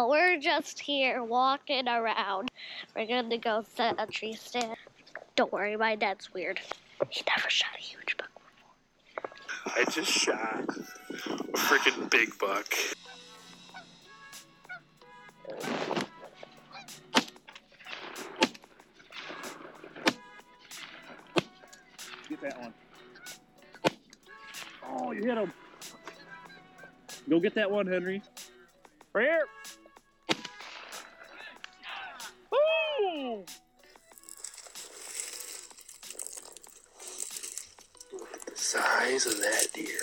We're just here walking around. We're gonna go set a tree stand. Don't worry, my dad's weird. He never shot a huge buck before. I just shot a freaking big buck. Get that one. Oh, you hit him. Go get that one, Henry. Right here. Look at the size of that deer.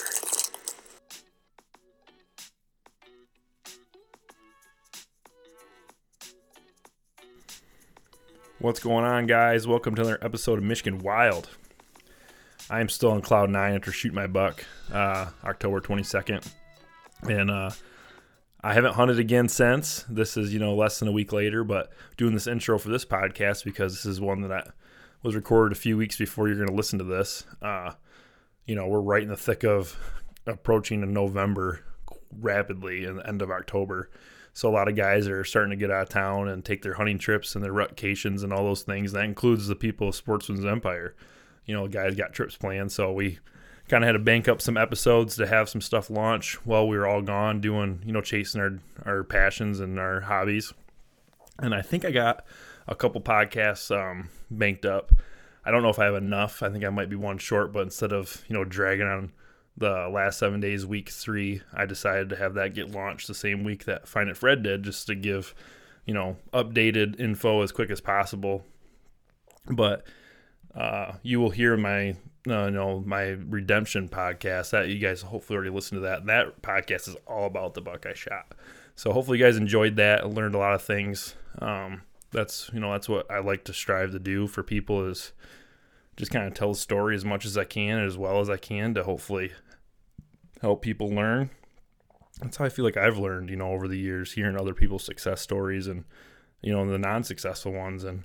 What's going on, guys? Welcome to another episode of Michigan Wild. I am still on cloud nine after shooting my buck uh, October 22nd. And uh, I haven't hunted again since. This is, you know, less than a week later, but doing this intro for this podcast because this is one that I was recorded a few weeks before you're going to listen to this. Uh, you know, we're right in the thick of approaching in November rapidly in the end of October. So a lot of guys are starting to get out of town and take their hunting trips and their rutcations and all those things. That includes the people of Sportsmen's Empire. You know, guys got trips planned, so we kind of had to bank up some episodes to have some stuff launch while we were all gone doing, you know, chasing our our passions and our hobbies. And I think I got a couple podcasts um, banked up. I don't know if I have enough. I think I might be one short, but instead of you know dragging on the last seven days, week three, I decided to have that get launched the same week that Find It Fred did, just to give you know updated info as quick as possible. But uh, you will hear my you know my redemption podcast that you guys hopefully already listened to that. That podcast is all about the buck I shot. So hopefully you guys enjoyed that and learned a lot of things. Um, that's you know that's what I like to strive to do for people is just kind of tell the story as much as I can as well as I can to hopefully help people learn. That's how I feel like I've learned, you know, over the years, hearing other people's success stories and you know the non-successful ones and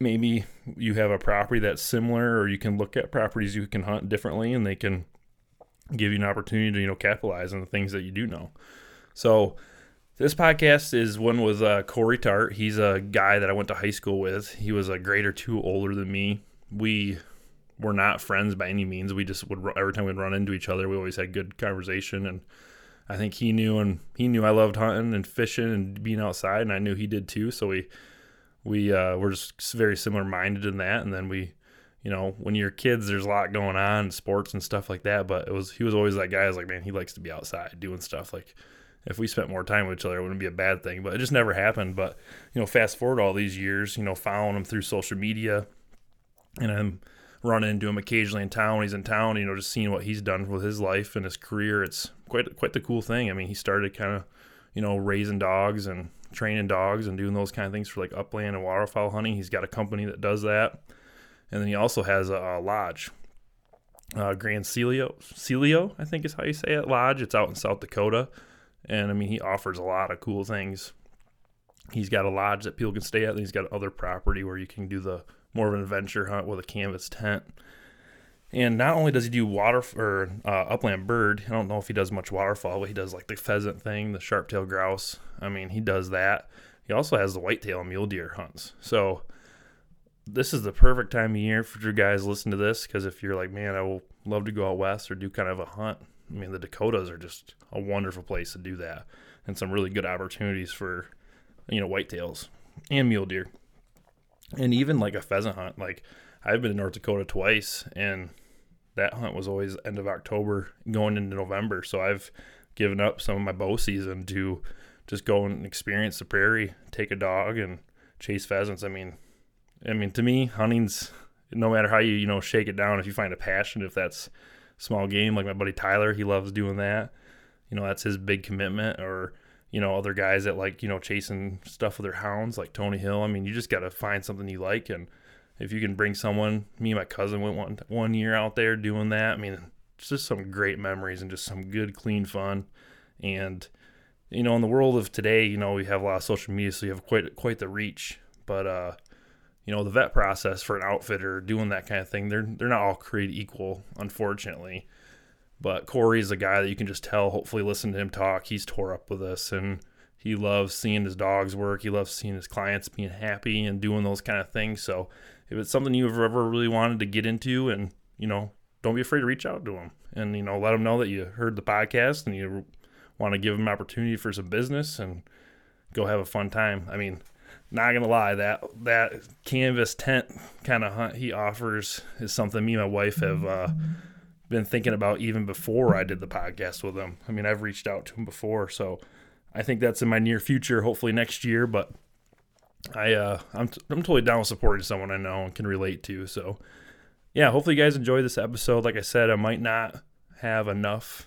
maybe you have a property that's similar or you can look at properties you can hunt differently and they can give you an opportunity to you know capitalize on the things that you do know. So this podcast is one with uh, corey tart. He's a guy that i went to high school with. He was a grade or two older than me. We were not friends by any means. We just would every time we'd run into each other we always had good conversation and i think he knew and he knew i loved hunting and fishing and being outside and i knew he did too. So we we uh, were just very similar minded in that. And then we, you know, when you're kids, there's a lot going on, sports and stuff like that. But it was he was always that guy. I was like, man, he likes to be outside doing stuff. Like if we spent more time with each other, it wouldn't be a bad thing. But it just never happened. But you know, fast forward all these years, you know, following him through social media, and I'm running into him occasionally in town. He's in town, you know, just seeing what he's done with his life and his career. It's quite quite the cool thing. I mean, he started kind of, you know, raising dogs and training dogs and doing those kind of things for like upland and waterfowl hunting. He's got a company that does that, and then he also has a, a lodge, uh, Grand Ciel, Ciel, I think is how you say it. Lodge. It's out in South Dakota, and I mean he offers a lot of cool things. He's got a lodge that people can stay at, and he's got other property where you can do the more of an adventure hunt with a canvas tent. And not only does he do water or uh, upland bird, I don't know if he does much waterfowl, but he does like the pheasant thing, the sharp-tailed grouse. I mean, he does that. He also has the whitetail and mule deer hunts. So this is the perfect time of year for you guys to listen to this because if you're like, man, I will love to go out west or do kind of a hunt. I mean, the Dakotas are just a wonderful place to do that, and some really good opportunities for you know whitetails and mule deer, and even like a pheasant hunt. Like I've been to North Dakota twice, and that hunt was always end of October going into November. So I've given up some of my bow season to just go and experience the prairie, take a dog and chase pheasants. I mean, I mean to me, hunting's no matter how you you know shake it down. If you find a passion, if that's small game, like my buddy Tyler, he loves doing that. You know, that's his big commitment. Or you know, other guys that like, you know, chasing stuff with their hounds like Tony Hill. I mean, you just got to find something you like. And if you can bring someone, me and my cousin went one, one year out there doing that. I mean, just some great memories and just some good, clean fun. And, you know, in the world of today, you know, we have a lot of social media, so you have quite, quite the reach. But, uh, you know, the vet process for an outfitter doing that kind of thing, they're, they're not all created equal, unfortunately. But Corey is a guy that you can just tell, hopefully, listen to him talk. He's tore up with us and he loves seeing his dogs work. He loves seeing his clients being happy and doing those kind of things. So if it's something you've ever really wanted to get into and, you know, don't be afraid to reach out to him and, you know, let him know that you heard the podcast and you want to give an opportunity for some business and go have a fun time. I mean, not gonna lie, that that canvas tent kind of hunt he offers is something me and my wife have uh, been thinking about even before I did the podcast with him. I mean, I've reached out to him before, so I think that's in my near future, hopefully next year. But I uh, I'm t- I'm totally down with supporting someone I know and can relate to. So yeah, hopefully you guys enjoy this episode. Like I said, I might not have enough.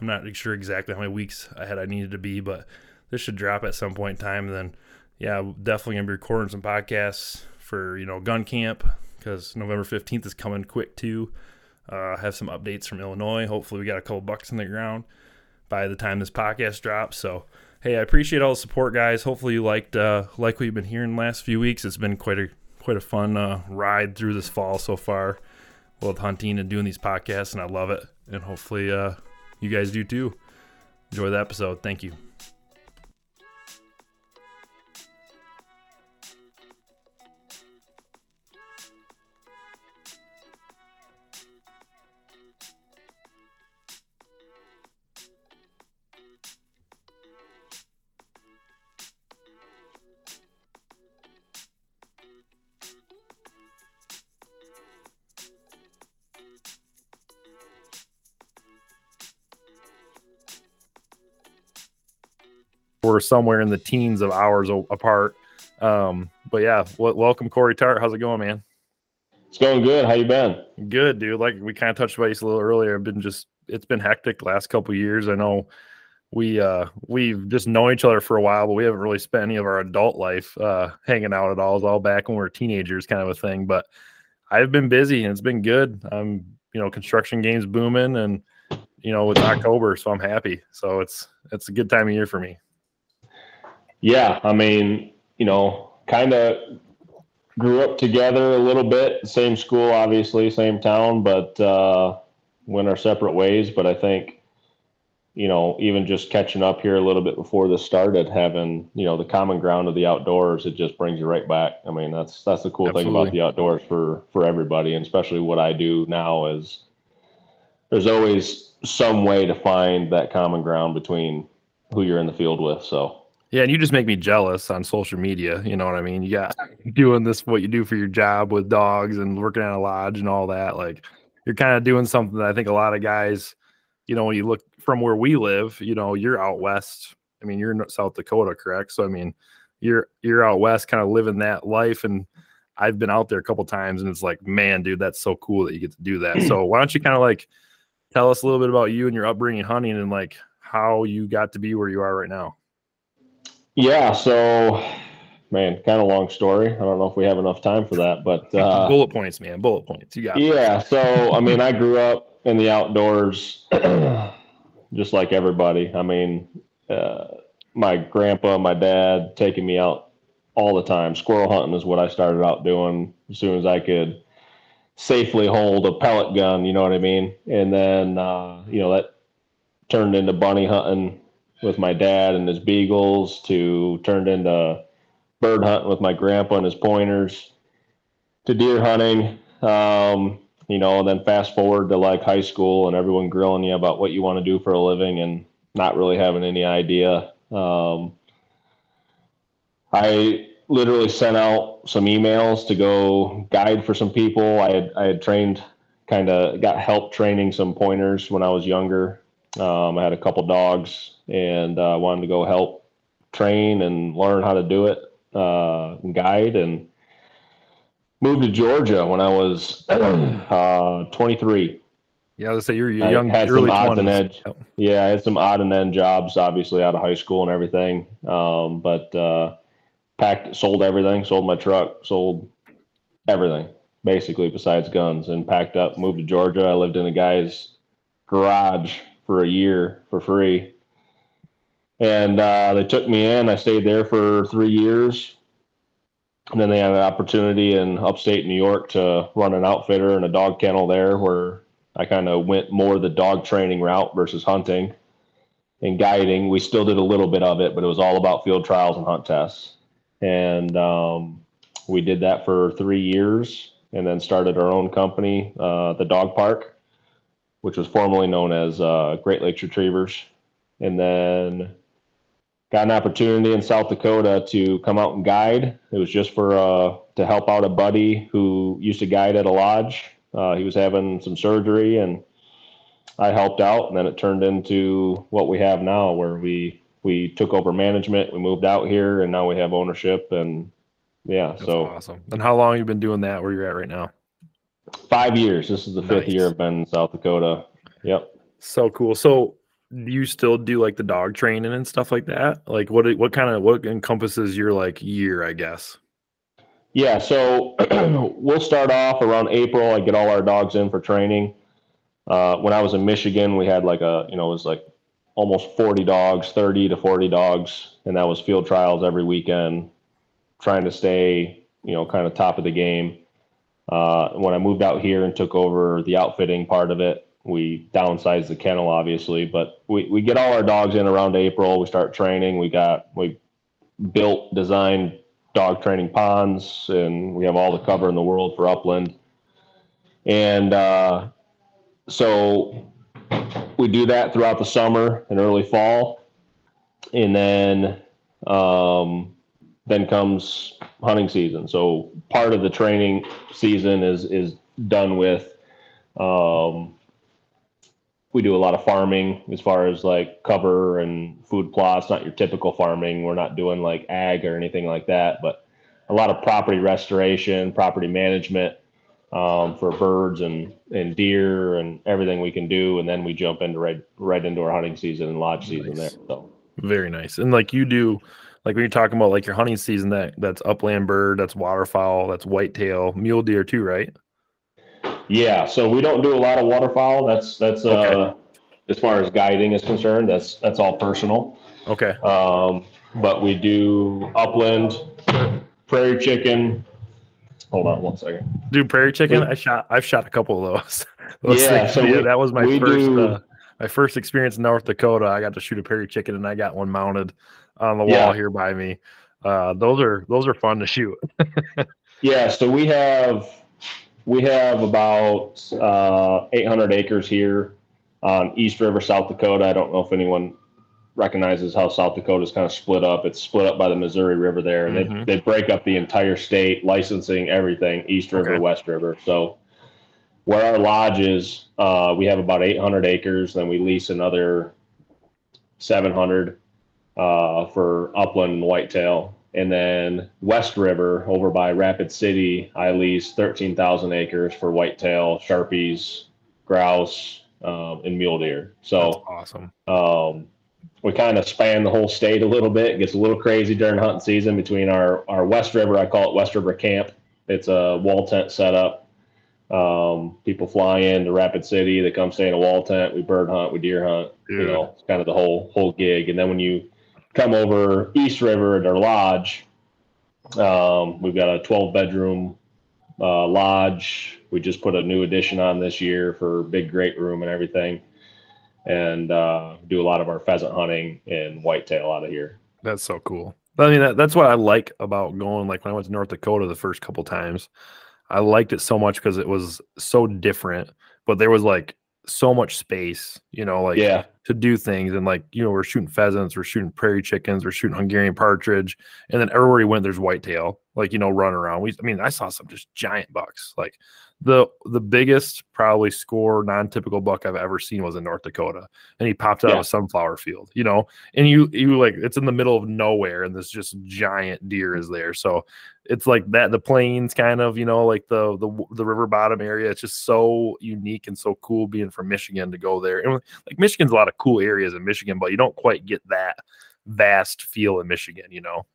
I'm not sure exactly how many weeks ahead I needed to be, but this should drop at some point in time. And then yeah, definitely gonna be recording some podcasts for you know gun camp because November 15th is coming quick too. Uh, have some updates from Illinois. Hopefully, we got a couple bucks in the ground by the time this podcast drops. So, hey, I appreciate all the support, guys. Hopefully, you liked uh, like we've been hearing last few weeks. It's been quite a quite a fun uh, ride through this fall so far with hunting and doing these podcasts, and I love it. And hopefully, uh, you guys do too. Enjoy the episode. Thank you. We're somewhere in the teens of hours a- apart. Um, but yeah, w- welcome Corey Tart. How's it going, man? It's going good. How you been? Good, dude. Like we kind of touched base a little earlier. I've been just it's been hectic the last couple years. I know we uh we've just known each other for a while, but we haven't really spent any of our adult life uh hanging out at all. It's all back when we were teenagers, kind of a thing. But I've been busy and it's been good. I'm you know construction games booming and you know it's October, so I'm happy. So it's it's a good time of year for me. Yeah, I mean, you know, kind of grew up together a little bit, same school, obviously, same town, but uh, went our separate ways. But I think, you know, even just catching up here a little bit before this started, having you know the common ground of the outdoors, it just brings you right back. I mean, that's that's the cool thing about the outdoors for for everybody, and especially what I do now is there's always some way to find that common ground between who you're in the field with. So. Yeah, and you just make me jealous on social media. You know what I mean? You got doing this what you do for your job with dogs and working at a lodge and all that. Like you're kind of doing something that I think a lot of guys, you know, when you look from where we live, you know, you're out west. I mean, you're in South Dakota, correct? So I mean, you're you're out west kind of living that life and I've been out there a couple times and it's like, man, dude, that's so cool that you get to do that. so why don't you kind of like tell us a little bit about you and your upbringing hunting and like how you got to be where you are right now? Yeah, so man, kind of long story. I don't know if we have enough time for that, but uh, bullet points, man. Bullet points. You got it. yeah. So I mean, I grew up in the outdoors, just like everybody. I mean, uh, my grandpa, my dad, taking me out all the time. Squirrel hunting is what I started out doing as soon as I could safely hold a pellet gun. You know what I mean? And then uh, you know that turned into bunny hunting with my dad and his beagles to turned into bird hunting with my grandpa and his pointers to deer hunting. Um, you know and then fast forward to like high school and everyone grilling you about what you want to do for a living and not really having any idea. Um, i literally sent out some emails to go guide for some people. I had i had trained kind of got help training some pointers when i was younger um, I had a couple dogs and uh, wanted to go help train and learn how to do it, uh, and guide, and moved to Georgia when I was uh, 23. Yeah, let's say you're I young, had some early odds and 20s. edge. Yeah, I had some odd and end jobs, obviously out of high school and everything. Um, but uh, packed, sold everything, sold my truck, sold everything basically besides guns, and packed up, moved to Georgia. I lived in a guy's garage for a year for free, and uh, they took me in. I stayed there for three years. And then they had an opportunity in upstate New York to run an outfitter and a dog kennel there where I kind of went more the dog training route versus hunting and guiding. We still did a little bit of it, but it was all about field trials and hunt tests. And um, we did that for three years and then started our own company, uh, the Dog Park, which was formerly known as uh, Great Lakes Retrievers. And then got an opportunity in South Dakota to come out and guide. It was just for uh, to help out a buddy who used to guide at a lodge. Uh, he was having some surgery, and I helped out. And then it turned into what we have now, where we we took over management. We moved out here, and now we have ownership. And yeah, That's so awesome. And how long you been doing that? Where you're at right now? Five years. This is the fifth Nice. year I've been in South Dakota. Yep. So cool. So do you still do like the dog training and stuff like that? Like what what kind of what encompasses your like year, I guess? Yeah, so we'll start off around April. I get all our dogs in for training. Uh, when I was in Michigan, we had like a, you know, it was like almost 40 dogs, 30 to 40 dogs, and that was field trials every weekend, trying to stay, you know, kind of top of the game. Uh, when I moved out here and took over the outfitting part of it, we downsized the kennel, obviously, but we, we get all our dogs in around April. We start training. We got, we built, designed dog training ponds, and we have all the cover in the world for upland. And uh, so we do that throughout the summer and early fall, and then um, then comes hunting season. So part of the training season is is done with. Um, we do a lot of farming as far as like cover and food plots, not your typical farming. We're not doing like ag or anything like that, but a lot of property restoration, property management um, for birds and, and deer and everything we can do. And then we jump into right, right into our hunting season and lodge season Nice. there. So Very nice. And like you do, like when you're talking about like your hunting season, that that's upland bird, that's waterfowl, that's whitetail, mule deer too, right? yeah, so we don't do a lot of waterfowl. That's, that's, uh, as far as guiding is concerned, that's, that's all personal. Okay. Um, but we do upland, prairie chicken. Hold on one second. Dude, prairie chicken. We- I shot. I've shot a couple of those. Those Yeah, things- so we- that was my first. do- Uh, my first experience in North Dakota. I got to shoot a prairie chicken, and I got one mounted on the Yeah. wall here by me. Uh, those are those are fun to shoot. Yeah, so we have we have about uh, 800 acres here on East River, South Dakota. I don't know if anyone recognizes how South Dakota is kind of split up. It's split up by the Missouri River there, and Mhm. they, they break up the entire state, licensing everything East River, Okay. West River. So where our lodge is, uh, we have about 800 acres. Then we lease another 700 uh, for upland and whitetail. And then West River over by Rapid City, I lease 13,000 acres for whitetail, sharpies, grouse, um, and mule deer. That's So awesome. um, we kind of span the whole state a little bit. It gets a little crazy during hunting season between our, our West River, I call it West River Camp. It's a wall tent setup. Um, people fly in to Rapid City, they come stay in a wall tent. We bird hunt, we deer hunt. You know, it's kind of the whole whole gig. And then when you come over East River at our lodge, um, we've got a 12 bedroom uh, lodge. We just put a new addition on this year for big great room and everything, and uh, do a lot of our pheasant hunting and whitetail out of here. That's so cool. I mean, that, that's what I like about going. Like when I went to North Dakota the first couple times, I liked it so much because it was so different, but there was like so much space, you know, like yeah, to do things. And like, you know, we're shooting pheasants, we're shooting prairie chickens, we're shooting Hungarian partridge. And then everywhere we went, there's whitetail, like, you know, run around. We, I mean, I saw some just giant bucks. Like the the biggest probably score non-typical buck I've ever seen was in North Dakota, and he popped out Yeah. of a sunflower field, you know, and you you like it's in the middle of nowhere, and this just giant deer is there, so it's like that the plains kind of you know like the the the river bottom area. It's just so unique and so cool being from Michigan to go there, and like Michigan's a lot of cool areas in Michigan, but you don't quite get that vast feel in Michigan, you know.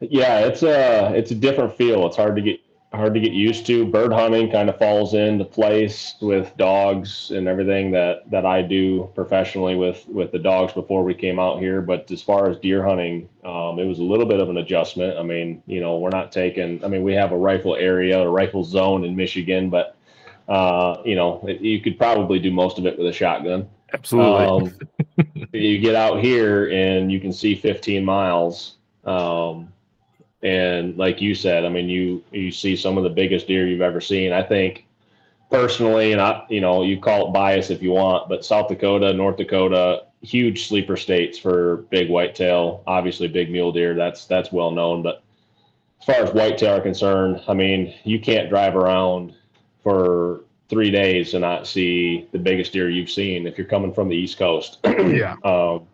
Yeah, it's a it's a different feel. It's hard to get hard to get used to. Bird hunting kind of falls into place with dogs and everything that that I do professionally with with the dogs before we came out here. But as far as deer hunting, um, it was a little bit of an adjustment. I mean, you know, we're not taking. I mean, we have a rifle area, a rifle zone in Michigan, but uh, you know, it, you could probably do most of it with a shotgun. Absolutely. Um, you get out here and you can see 15 miles. Um, and like you said, I mean, you you see some of the biggest deer you've ever seen. I think personally, and I, you know, you call it bias if you want, but South Dakota, North Dakota, huge sleeper states for big whitetail. Obviously, big mule deer. That's that's well known. But as far as whitetail are concerned, I mean, you can't drive around for three days and not see the biggest deer you've seen if you're coming from the East Coast. yeah. um,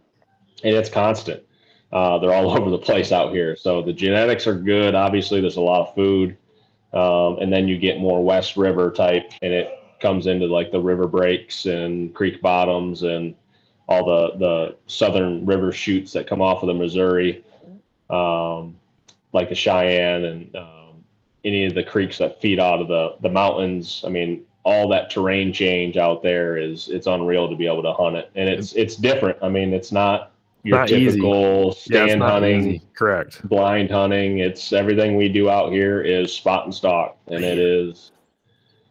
and it's constant. Uh, they're all over the place out here. So the genetics are good. Obviously, there's a lot of food, um, and then you get more West River type, and it comes into like the river breaks and creek bottoms and all the the southern river chutes that come off of the Missouri, um, like the Cheyenne and um, any of the creeks that feed out of the the mountains. I mean, all that terrain change out there is it's unreal to be able to hunt it, and it's it's different. I mean, it's not your Not easy. typical Yeah, it's stand not hunting, easy. Correct. blind hunting. It's everything we do out here is spot and stalk, and it is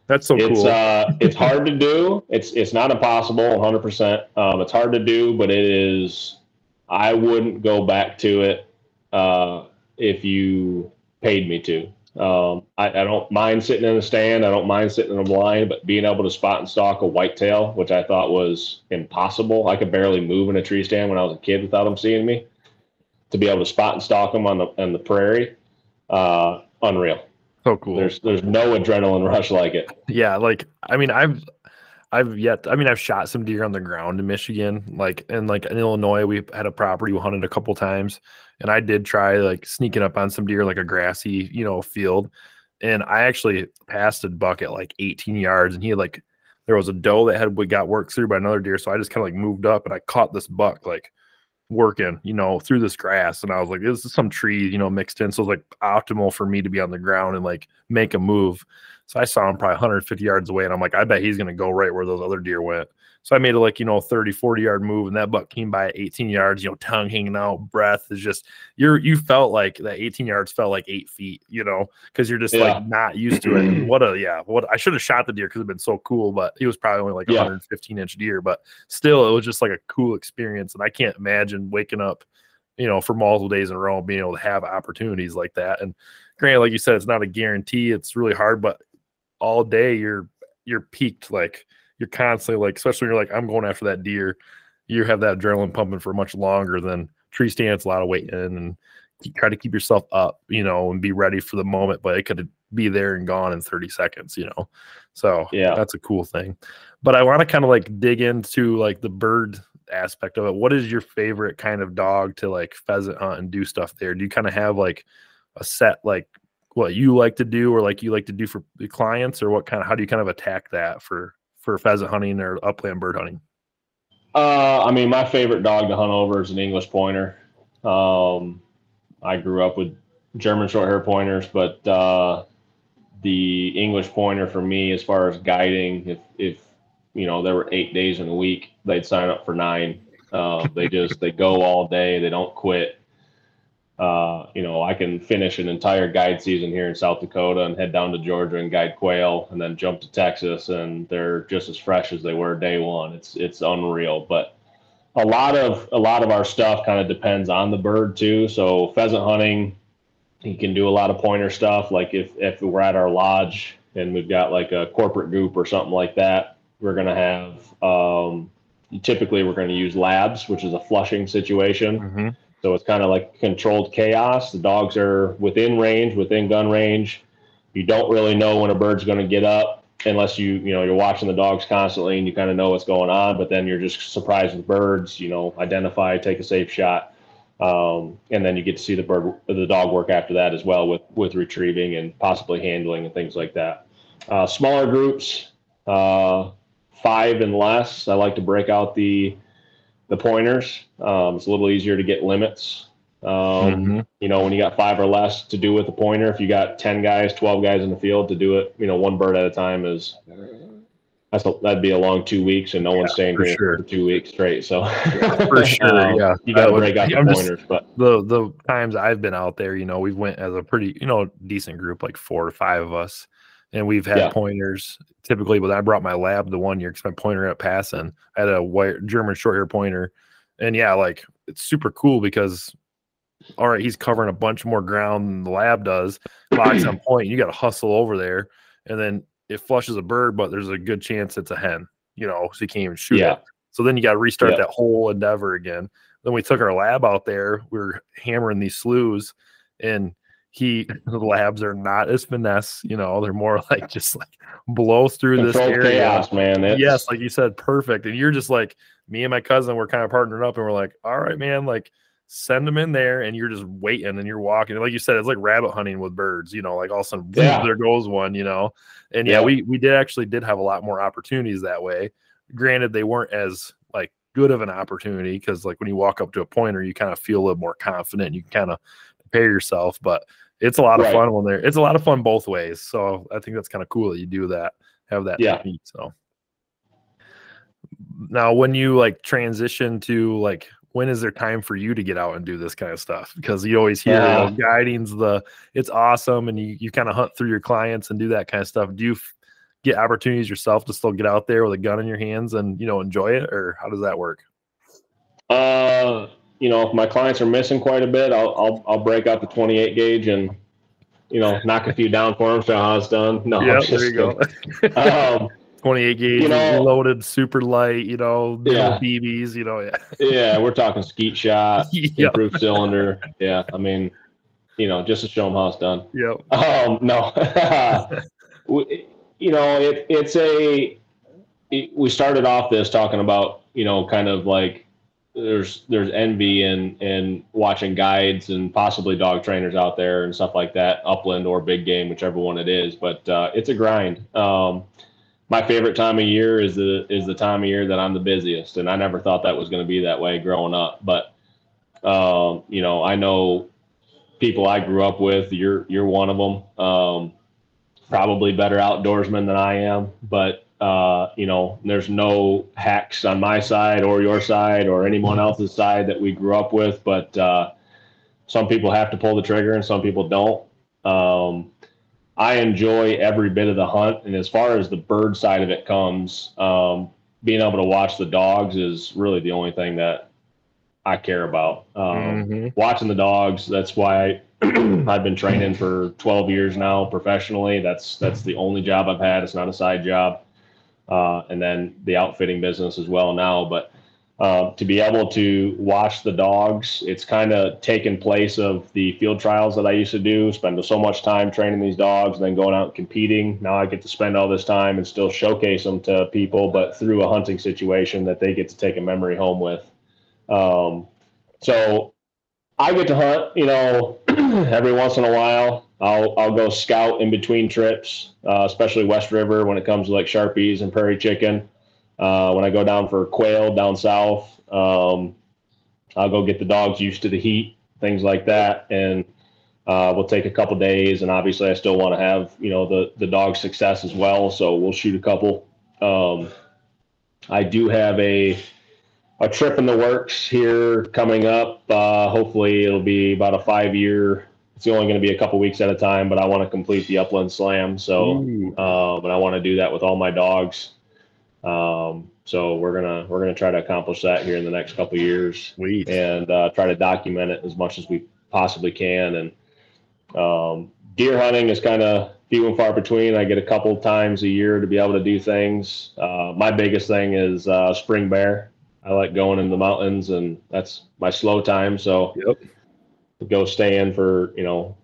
That's so it's cool. uh it's hard to do. It's it's not impossible, 100. percent Um, it's hard to do, but it is. I wouldn't go back to it uh, if you paid me to. Um, I, I don't mind sitting in a stand. I don't mind sitting in a blind, but being able to spot and stalk a whitetail, which I thought was impossible. I could barely move in a tree stand when I was a kid without them seeing me. To be able to spot and stalk them on the on the prairie, uh, unreal. so cool. There's there's no adrenaline rush like it. yeah like i mean i've i've yet i mean i've shot some deer on the ground in michigan like and like in illinois we had a property we hunted a couple times and i did try like sneaking up on some deer like a grassy you know field and i actually passed a buck at like 18 yards and he had like there was a doe that had we got worked through by another deer so i just kind of like moved up and i caught this buck like working, you know, through this grass. And I was like, this is some tree, you know, mixed in. So it's like optimal for me to be on the ground and like make a move. So I saw him probably 150 yards away. And I'm like, I bet he's going to go right where those other deer went. So I made a like, you know, 30, 40 yard move. And that buck came by 18 yards, you know, tongue hanging out, breath is just, you're, you felt like that 18 yards felt like eight feet, you know, because you're just Yeah. like not used to it. And what a, yeah, what I should have shot the deer because it'd been so cool, but he was probably only like Yeah. 115 inch deer. But still, it was just like a cool experience. And I can't imagine waking up you know, for multiple days in a row, being able to have opportunities like that. And granted, like you said, it's not a guarantee. It's really hard, but all day you're you're peaked. Like you're constantly like, especially when you're like, I'm going after that deer. You have that adrenaline pumping for much longer than tree stands. A lot of weight in, and try to keep yourself up, you know, and be ready for the moment. But it could be there and gone in 30 seconds, you know. So Yeah. that's a cool thing. But I want to kind of like dig into like the bird aspect of it. What is your favorite kind of dog to like pheasant hunt and do stuff there? Do you kind of have like a set like what you like to do or like you like to do for the clients or what kind of how do you kind of attack that for for pheasant hunting or upland bird hunting? Uh, I mean, my favorite dog to hunt over is an English pointer. Um, I grew up with German short hair pointers, but uh, the English pointer for me, as far as guiding, if if you know there were eight days in a week, they'd sign up for nine. Uh, they just they go all day. They don't quit. Uh, you know, I can finish an entire guide season here in South Dakota and head down to Georgia and guide quail, and then jump to Texas, and they're just as fresh as they were day one. It's it's unreal. But a lot of a lot of our stuff kind of depends on the bird too. So pheasant hunting, you can do a lot of pointer stuff. Like if if we're at our lodge and we've got like a corporate group or something like that, we're gonna have. Um, typically, we're going to use labs, which is a flushing situation. Mm-hmm. So it's kind of like controlled chaos. The dogs are within range, within gun range. you don't really know when a bird's going to get up unless you you know you're watching the dogs constantly and you kind of know what's going on but then you're just surprised with birds you know identify take a safe shot um, and then you get to see the bird the dog work after that as well with with retrieving and possibly handling and things like that uh, smaller groups uh, five and less i like to break out the the pointers um, it's a little easier to get limits um, Mhm. you know when you got five or less to do with a pointer if you got 10 guys 12 guys in the field to do it you know one bird at a time is that's a, that'd be a long two weeks and no one's staying for here sure. for two weeks straight so For sure, um, yeah. you got to break out the I'm just- pointers but the the times I've been out there, you know, we went as a pretty, you know, decent group, like four or five of us, and we've had Yeah. pointers typically. But I brought my lab the one year because my pointer at passing. I had a white German short hair pointer, and yeah, like it's super cool because all right, he's covering a bunch more ground than the lab does. Locks on point, you got to hustle over there, and then it flushes a bird, but there's a good chance it's a hen, you know, so you can't even shoot Yeah. it. So then you got to restart Yeah. that whole endeavor again. Then we took our lab out there. We were hammering these sloughs, and he the labs are not as finesse. You know, they're more like just like blow through this area. chaos man It's- Yes, like you said, perfect. And you're just like me and my cousin were kind of partnering up, and we're like, all right, man, like send them in there, and you're just waiting and you're walking. And like you said, it's like rabbit hunting with birds. You know, like all of a sudden, Yeah. there goes one. You know, and yeah, Yeah. we we did actually did have a lot more opportunities that way. Granted, they weren't as like good of an opportunity because like when you walk up to a pointer, you kind of feel a little more confident. You can kind of prepare yourself, but it's a lot of Right. fun when they're it's a lot of fun both ways. So I think that's kind of cool that you do that, have that Yeah. technique. So now when you like transition to like when is there time for you to get out and do this kind of stuff? Because you always hear you know, guiding's the it's awesome and you, you kind of hunt through your clients and do that kind of stuff. Do you f- get opportunities yourself to still get out there with a gun in your hands and you know enjoy it or how does that work? Uh, you know, if my clients are missing quite a bit, I'll I'll, I'll break out the 28 gauge and you know knock a few down for them. Show how it's done. No, yeah, just there you go. Um, 28 gauge, You know- loaded, super light, you know, Yeah. BBs, you know, yeah. yeah, we're talking skeet shot, yeah. improved cylinder. Yeah, I mean, you know, just to show them how it's done. Yep. Um, no, We- you know, it, it's a. It, we started off this talking about you know kind of like there's there's envy and and watching guides and possibly dog trainers out there and stuff like that, upland or big game, whichever one it is. But uh, it's a grind. Um, my favorite time of year is the is the time of year that I'm the busiest, and I never thought that was going to be that way growing up. But um, you know, I know people I grew up with. You're you're one of them. Um, probably better outdoorsman than I am, but uh, you know, there's no hacks on my side or your side or anyone else's side that we grew up with. But uh, some people have to pull the trigger and some people don't. Um, I enjoy every bit of the hunt, and as far as the bird side of it comes, um, being able to watch the dogs is really the only thing that I care about. Um, Mhm. watching the dogs. That's why I've been training for 12 years now professionally. That's that's the only job I've had. It's not a side job. Uh, and then the outfitting business as well now. But uh, to be able to watch the dogs, it's kind of taken place of the field trials that I used to do. Spend so much time training these dogs, and then going out and competing. Now I get to spend all this time and still showcase them to people, but through a hunting situation that they get to take a memory home with. Um, so I get to hunt, you know, every once in a while. I'll I'll go scout in between trips, uh, especially West River when it comes to like sharpies and prairie chicken. Uh, when I go down for quail down south, um, I'll go get the dogs used to the heat, things like that, and uh, we'll take a couple days. And obviously, I still want to have you know the the dog success as well, so we'll shoot a couple. Um, I do have a a trip in the works here coming up. Uh, hopefully, it'll be about a five year. It's only going to be a couple weeks at a time, but I want to complete the Upland Slam. So, um, and I want to do that with all my dogs. Um, so we're gonna we're gonna try to accomplish that here in the next couple years Sweet. and uh, try to document it as much as we possibly can. And um, deer hunting is kind of few and far between. I get a couple times a year to be able to do things. Uh, my biggest thing is uh, spring bear. I like going in the mountains, and that's my slow time. So Yep. Go stay in for you know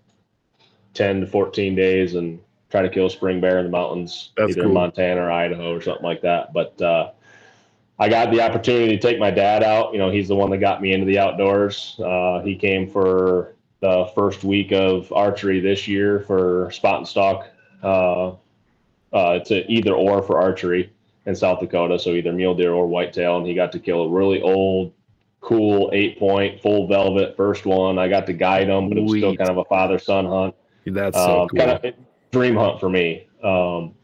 ten to fourteen days and try to kill a spring bear in the mountains, That's either cool. in Montana or Idaho or something like that. But uh, I got the opportunity to take my dad out. You know, he's the one that got me into the outdoors. Uh, he came for the first week of archery this year for spot and stalk. Uh, uh, it's a either or for archery in South Dakota, so either mule deer or whitetail, and he got to kill a really old, cool eight point full velvet first one. I got to guide him, but it was still kind of a father son hunt That's so um, cool. kind of dream hunt for me. Um,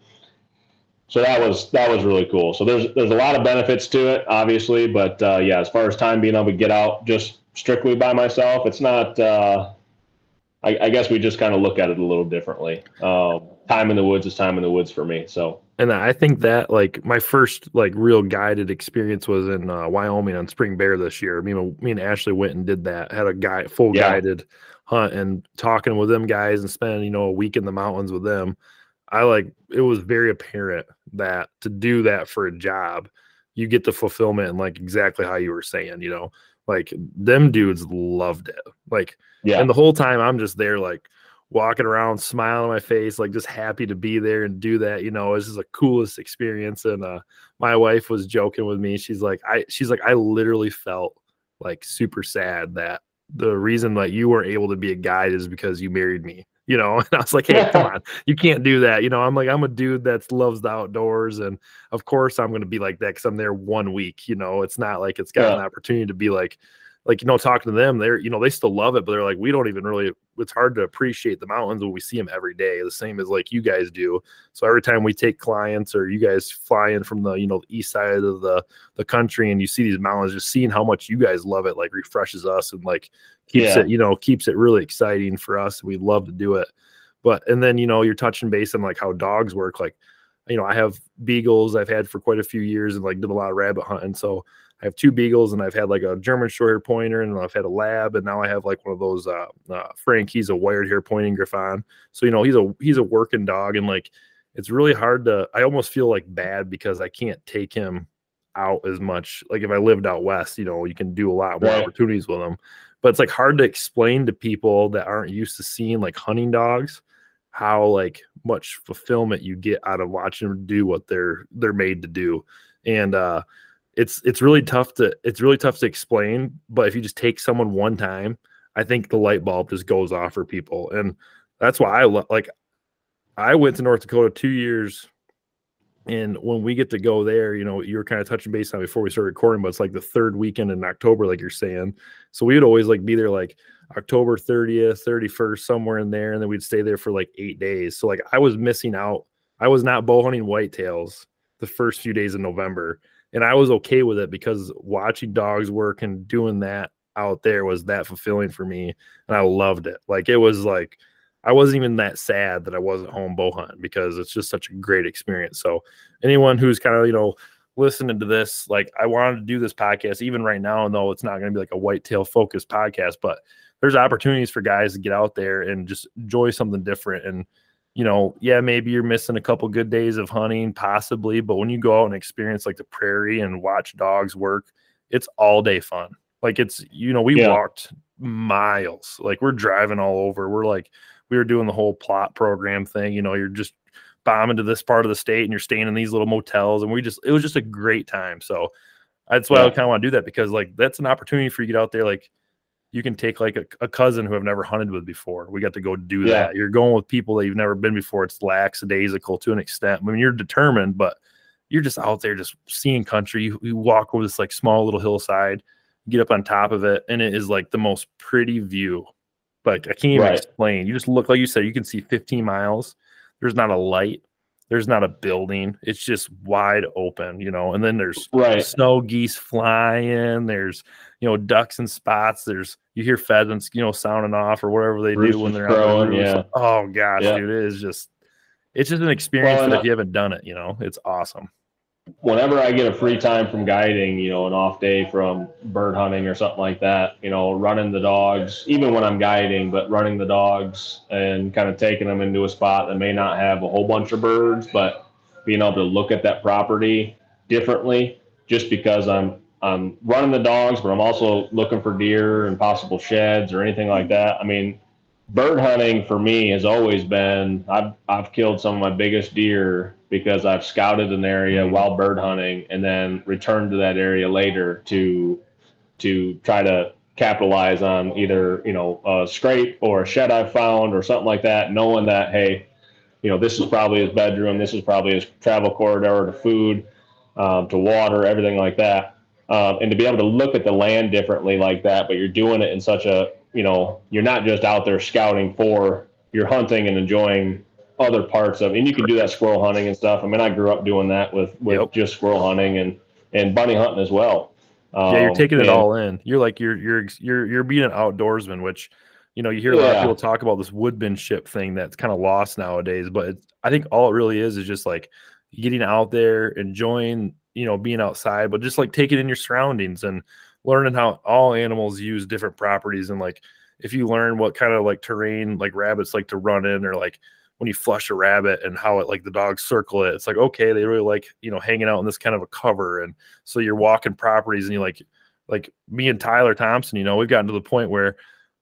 so that was that was really cool. So there's there's a lot of benefits to it, obviously, but uh, yeah, as far as time being able to get out just strictly by myself, it's not. Uh, I, I guess we just kind of look at it a little differently. Um, time in the woods is time in the woods for me. So And I think that like my first like real guided experience was in uh, Wyoming on Spring Bear this year. Me, and- me and Ashley went and did that. Had a guy full Yeah. guided hunt and talking with them guys and spending you know a week in the mountains with them. I like it was very apparent that to do that for a job, you get the fulfillment and like exactly how you were saying. You know, like them dudes loved it. Like yeah, and the whole time I'm just there, like walking around, smiling on my face, like just happy to be there and do that. You know, it's just the coolest experience. And uh, my wife was joking with me. She's like, I, she's like, I literally felt like super sad that the reason that you weren't able to be a guide is because you married me. You know, and I was like, hey, come on, you can't do that. You know, I'm like, I'm a dude that loves the outdoors. And of course, I'm going to be like that because I'm there one week. You know, it's not like it's got Yeah. an opportunity to be like, like you know talking to them they're you know they still love it but they're like we don't even really it's hard to appreciate the mountains when we see them every day the same as like you guys do so every time we take clients or you guys fly in from the you know the east side of the the country and you see these mountains just seeing how much you guys love it like refreshes us and like keeps Yeah. it you know keeps it really exciting for us we love to do it but and then you know you're touching base on like how dogs work like you know i have beagles i've had for quite a few years and like did a lot of rabbit hunting so I have two beagles and I've had like a German short hair pointer and I've had a lab and now I have like one of those uh, uh Frank he's a wired hair pointing griffon. So you know he's a he's a working dog and like it's really hard to I almost feel like bad because I can't take him out as much. Like if I lived out west, you know, you can do a lot more Right. opportunities with them. But it's like hard to explain to people that aren't used to seeing like hunting dogs how like much fulfillment you get out of watching them do what they're they're made to do. And uh it's it's really tough to it's really tough to explain but if you just take someone one time i think the light bulb just goes off for people. And that's why i lo- like i went to north dakota two years and when we get to go there you know you were kind of touching base on before we started recording but it's like the third weekend in october like you're saying. So we would always like be there like october 30th 31st somewhere in there and then we'd stay there for like eight days. So like i was missing out. I was not bow hunting whitetails the first few days of november and I was okay with it because watching dogs work and doing that out there was that fulfilling for me, and I loved it. Like it was like I wasn't even that sad that I wasn't home bow hunting because it's just such a great experience. So anyone who's kind of you know listening to this, like I wanted to do this podcast even right now, and though it's not going to be like a whitetail focused podcast, but there's opportunities for guys to get out there and just enjoy something different and you know, yeah, maybe you're missing a couple good days of hunting, possibly, but when you go out and experience like the prairie and watch dogs work, it's all day fun. Like it's, you know, we Yeah. walked miles, like we're driving all over. We're like, we were doing the whole plot program thing. You know, you're just bombing to this part of the state and you're staying in these little motels, and we just, it was just a great time. So that's why I kind of want to do that because like that's an opportunity for you to get out there, like you can take like a, a cousin who I've never hunted with before. We got to go do Yeah. that. You're going with people that you've never been before. It's lackadaisical to an extent. I mean, you're determined, but you're just out there just seeing country. You, you walk over this like small little hillside, get up on top of it, and it is like the most pretty view. Like I can't even Right. explain. You just look like you said, you can see 15 miles. There's not a light. There's not a building. It's just wide open, you know. And then there's right. snow geese flying. There's you know ducks and spots. There's you hear pheasants, you know, sounding off or whatever they do when they're out there. yeah. Oh gosh, Yeah. dude, it is just it's just an experience Well, that if you haven't done it, you know, it's awesome. Whenever I get a free time from guiding, you know, an off day from bird hunting or something like that, you know, running the dogs, even when I'm guiding, but running the dogs and kind of taking them into a spot that may not have a whole bunch of birds, but being able to look at that property differently just because I'm I'm running the dogs, but I'm also looking for deer and possible sheds or anything like that. I mean, bird hunting for me has always been I've I've killed some of my biggest deer because I've scouted an area while bird hunting and then returned to that area later to to try to capitalize on either you know a scrape or a shed I've found or something like that, knowing that hey, you know this is probably his bedroom, this is probably his travel corridor to food, um, to water, everything like that, um, and to be able to look at the land differently like that, but you're doing it in such a you know you're not just out there scouting for you're hunting and enjoying other parts of and you can do that squirrel hunting and stuff. I mean I grew up doing that with with Yep. just squirrel hunting and and bunny hunting as well. yeah, you're Um, taking it and- all in. You're like you're you're you're you're being an outdoorsman, which you know you hear a lot of people talk about this woodmanship thing that's kind of lost nowadays. But it's, I think all it really is is just like getting out there, enjoying you know being outside, but just like taking in your surroundings and learning how all animals use different properties and like if you learn what kind of like terrain like rabbits like to run in or like when you flush a rabbit and how it like the dogs circle it it's like okay they really like you know hanging out in this kind of a cover and so you're walking properties and you like like me and Tyler Thompson, you know, we've gotten to the point where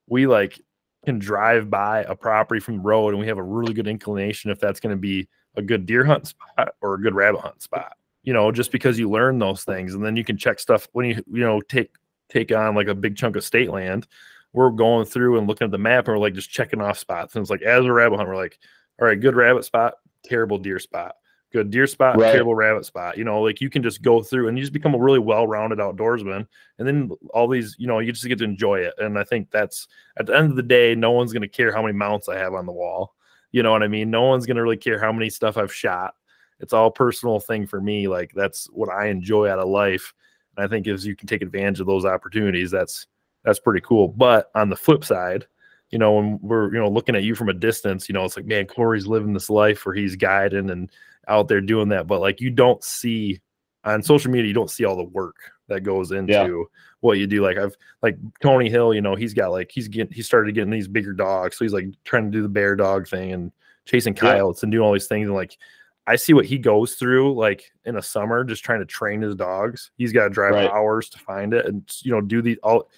we like can drive by a property from the road and we have a really good inclination if that's going to be a good deer hunt spot or a good rabbit hunt spot. You know, just because you learn those things and then you can check stuff when you you know take take on like a big chunk of state land. We're going through and looking at the map and we're like just checking off spots. And it's like as a rabbit hunt, we're like, all right, good rabbit spot, terrible deer spot. Good deer spot, Right. terrible rabbit spot. You know, like you can just go through and you just become a really well-rounded outdoorsman and then all these you know you just get to enjoy it and i think that's at the end of the day no one's going to care how many mounts i have on the wall you know what i mean no one's going to really care how many stuff i've shot it's all personal thing for me like that's what i enjoy out of life and i think as you can take advantage of those opportunities that's that's pretty cool but on the flip side you know when we're you know looking at you from a distance you know it's like man corey's living this life where he's guiding and out there doing that but like you don't see on social media you don't see all the work that goes into what you do like i've like tony hill you know he's got like he's getting he started getting these bigger dogs so he's like trying to do the bear dog thing and chasing Yeah. coyotes and doing all these things and like i see what he goes through like in a summer just trying to train his dogs he's got to drive Right. hours to find it and you know do the all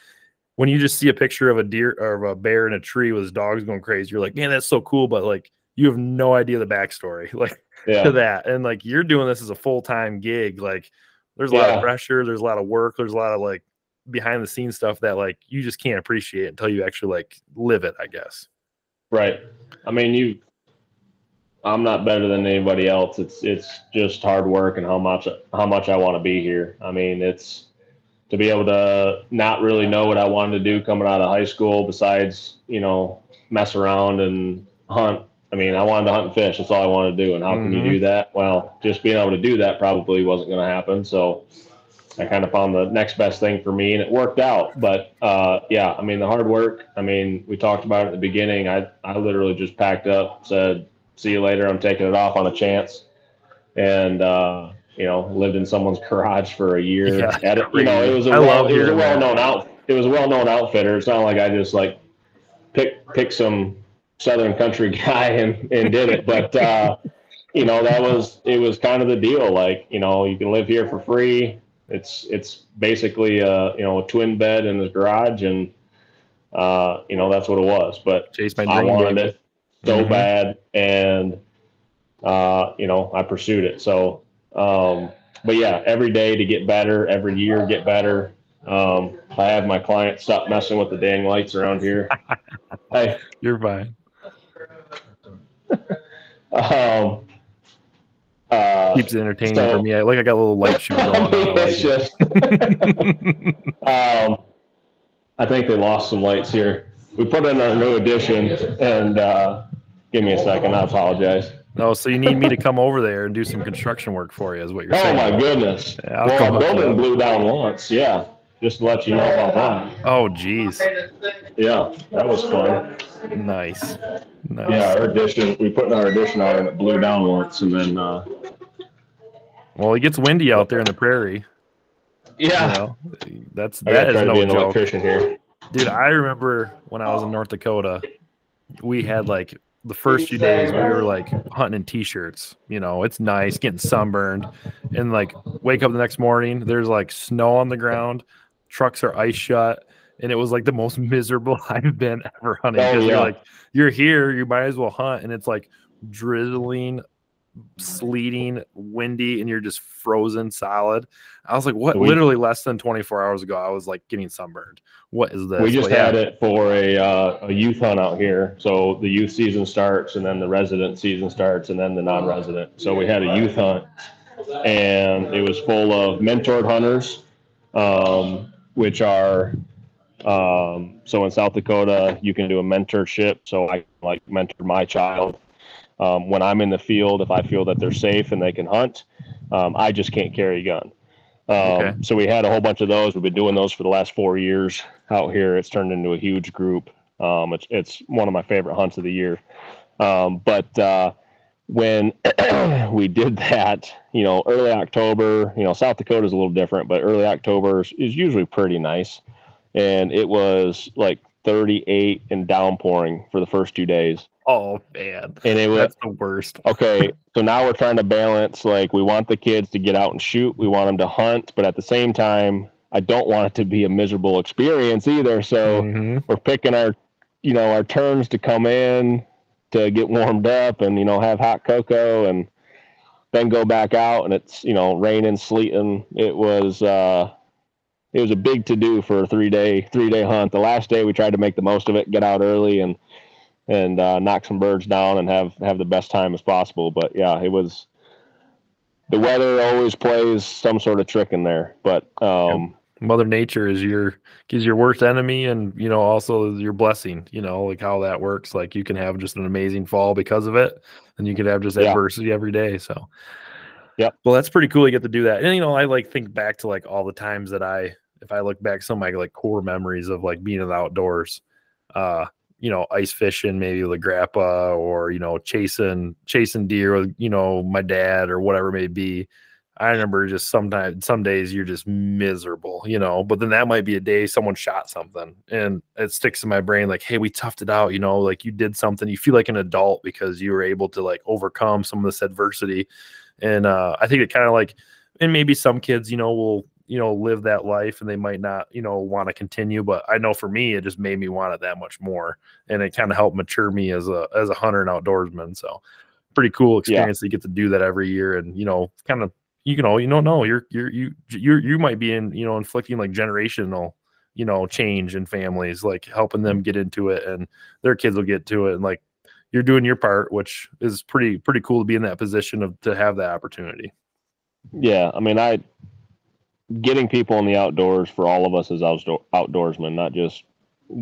when you just see a picture of a deer or of a bear in a tree with his dogs going crazy you're like man that's so cool but like you have no idea the backstory like to that and like you're doing this as a full-time gig like there's a lot of pressure there's a lot of work there's a lot of like behind the scenes stuff that like you just can't appreciate until you actually like live it i guess Right. I mean, you. I'm not better than anybody else. It's it's just hard work and how much how much I want to be here. I mean, it's to be able to not really know what I wanted to do coming out of high school. Besides, you know, mess around and hunt. I mean, I wanted to hunt and fish. That's all I wanted to do. And how can you do that? Well, just being able to do that probably wasn't going to happen. So I kind of found the next best thing for me, and it worked out. But uh, yeah, I mean, the hard work. I mean, we talked about it at the beginning. I I literally just packed up, said, "See you later." I'm taking it off on a chance, and uh, you know, lived in someone's garage for a year. Yeah, At you know, it was a I well, it was a well-known out. It was a well-known outfitter. It's not like I just like pick pick some southern country guy and and did it, but. uh you know that was it was kind of the deal like you know you can live here for free it's it's basically a you know a twin bed in the garage and uh you know that's what it was but chase my i wanted baby. it so Mhm. bad and uh you know i pursued it so um but yeah every day to get better every year get better um i have my clients stop messing with the dang lights around here hey you're fine um uh keeps it entertaining so- for me I, like i got a little light show on. I it's just um, I think they lost some lights here. We put in our new addition, and uh, give me a second. I apologize. no so you need me to come over there and do some construction work for you is what you're Oh saying Oh my goodness! Yeah, well, our building blew down once. Yeah, just to let you know about that. oh geez Yeah, that was fun. nice nice Yeah, our addition. We put in our addition out, and it blew down once, and then uh, well it gets windy out there in the prairie you yeah. know that's that is to no be an joke electrician here. Dude, I remember when I was in North Dakota, we had like the first few days we were like hunting in t-shirts. You know, it's nice, getting sunburned, and like wake up the next morning, there's like snow on the ground, trucks are ice shut, and it was like the most miserable I've been ever hunting. Oh, Because yeah. you're like, you're here, you might as well hunt, and it's like drizzling, sleeting, windy, and you're just frozen solid. I was like, what? We- Literally less than 24 hours ago, I was like getting sunburned. What is this? We just But yeah, had it for a, uh, a youth hunt out here. So the youth season starts and then the resident season starts and then the non-resident. So we had a youth hunt and it was full of mentored hunters, um, which are, um, so in South Dakota, you can do a mentorship. So I like mentor my child. Um, when I'm in the field, if I feel that they're safe and they can hunt, um, I just can't carry a gun. Um, Okay. So we had a whole bunch of those. We've been doing those for the last four years out here. It's turned into a huge group. Um, it's it's one of my favorite hunts of the year. Um, but uh, when we did that, you know, early October, you know, South Dakota is a little different, but early October is, is usually pretty nice. And it was like 38 and downpouring for the first two days. Oh man, And it was that's the worst. okay so now we're trying to balance like we want the kids to get out and shoot we want them to hunt but at the same time i don't want it to be a miserable experience either so Mhm. we're picking our you know our turns to come in to get warmed up and you know have hot cocoa and then go back out and it's you know raining sleeting it was uh it was a big to do for a three day three day hunt the last day we tried to make the most of it get out early and and uh, knock some birds down and have have the best time as possible but yeah it was the weather always plays some sort of trick in there but um Mother Nature is your is your worst enemy, and you know also your blessing. You know, like how that works. Like you can have just an amazing fall because of it, and you can have just Yeah. adversity every day. So, Yeah. Well, that's pretty cool. You get to do that, and you know, I like think back to like all the times that I, if I look back, some of my like core memories of like being in the outdoors. Uh, you know, ice fishing, maybe with a grandpa, or you know, chasing chasing deer with you know my dad or whatever it may be. I remember just sometimes some days you're just miserable, you know, but then that might be a day someone shot something and it sticks in my brain like, hey, we toughed it out, you know, like you did something. You feel like an adult because you were able to like overcome some of this adversity. And uh I think it kind of like and maybe some kids, you know, will, you know, live that life and they might not, you know, want to continue. But I know for me, it just made me want it that much more. And it kind of helped mature me as a as a hunter and outdoorsman. So pretty cool Yeah. experience to get to do that every year and you know, kind of you know, you don't know. You're you're you you you might be in, you know, inflicting like generational, you know, change in families, like helping them get into it and their kids will get to it. And like you're doing your part, which is pretty pretty cool to be in that position of to have that opportunity. Yeah, I mean, I getting people in the outdoors for all of us as outdoor outdoorsmen, not just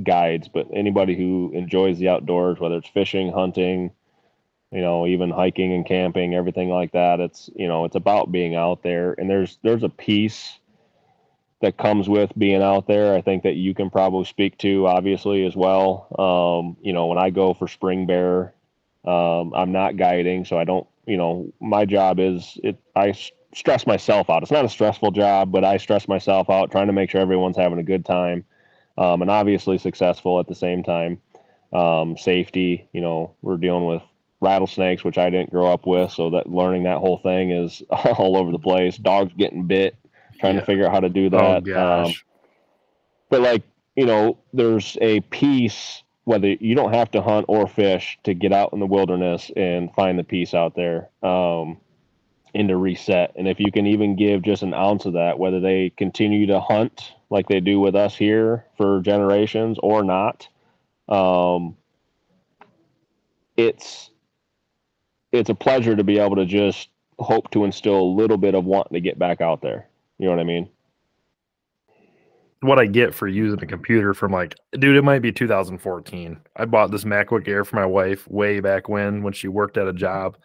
guides, but anybody who enjoys the outdoors, whether it's fishing, hunting, you know, even hiking and camping, everything like that. It's you know, it's about being out there, and there's there's a piece that comes with being out there. I think that you can probably speak to, obviously, as well. Um, you know, when I go for spring bear, um, I'm not guiding, so I don't. You know, my job is it. I stress myself out. It's not a stressful job, but I stress myself out trying to make sure everyone's having a good time, um, and obviously successful at the same time. Um, safety. You know, we're dealing with rattlesnakes, which I didn't grow up with, so that learning that whole thing is all over the place. Dogs getting bit, trying Yeah. to figure out how to do Oh that. Um, but like you know there's a piece whether you don't have to hunt or fish to get out in the wilderness and find the peace out there um, and to reset. And if you can even give just an ounce of that whether they continue to hunt like they do with us here for generations or not um, it's it's a pleasure to be able to just hope to instill a little bit of wanting to get back out there. You know what i mean? What I get for using a computer from like, dude, it might be 2014. I bought this MacBook Air for my wife way back when, when she worked at a job,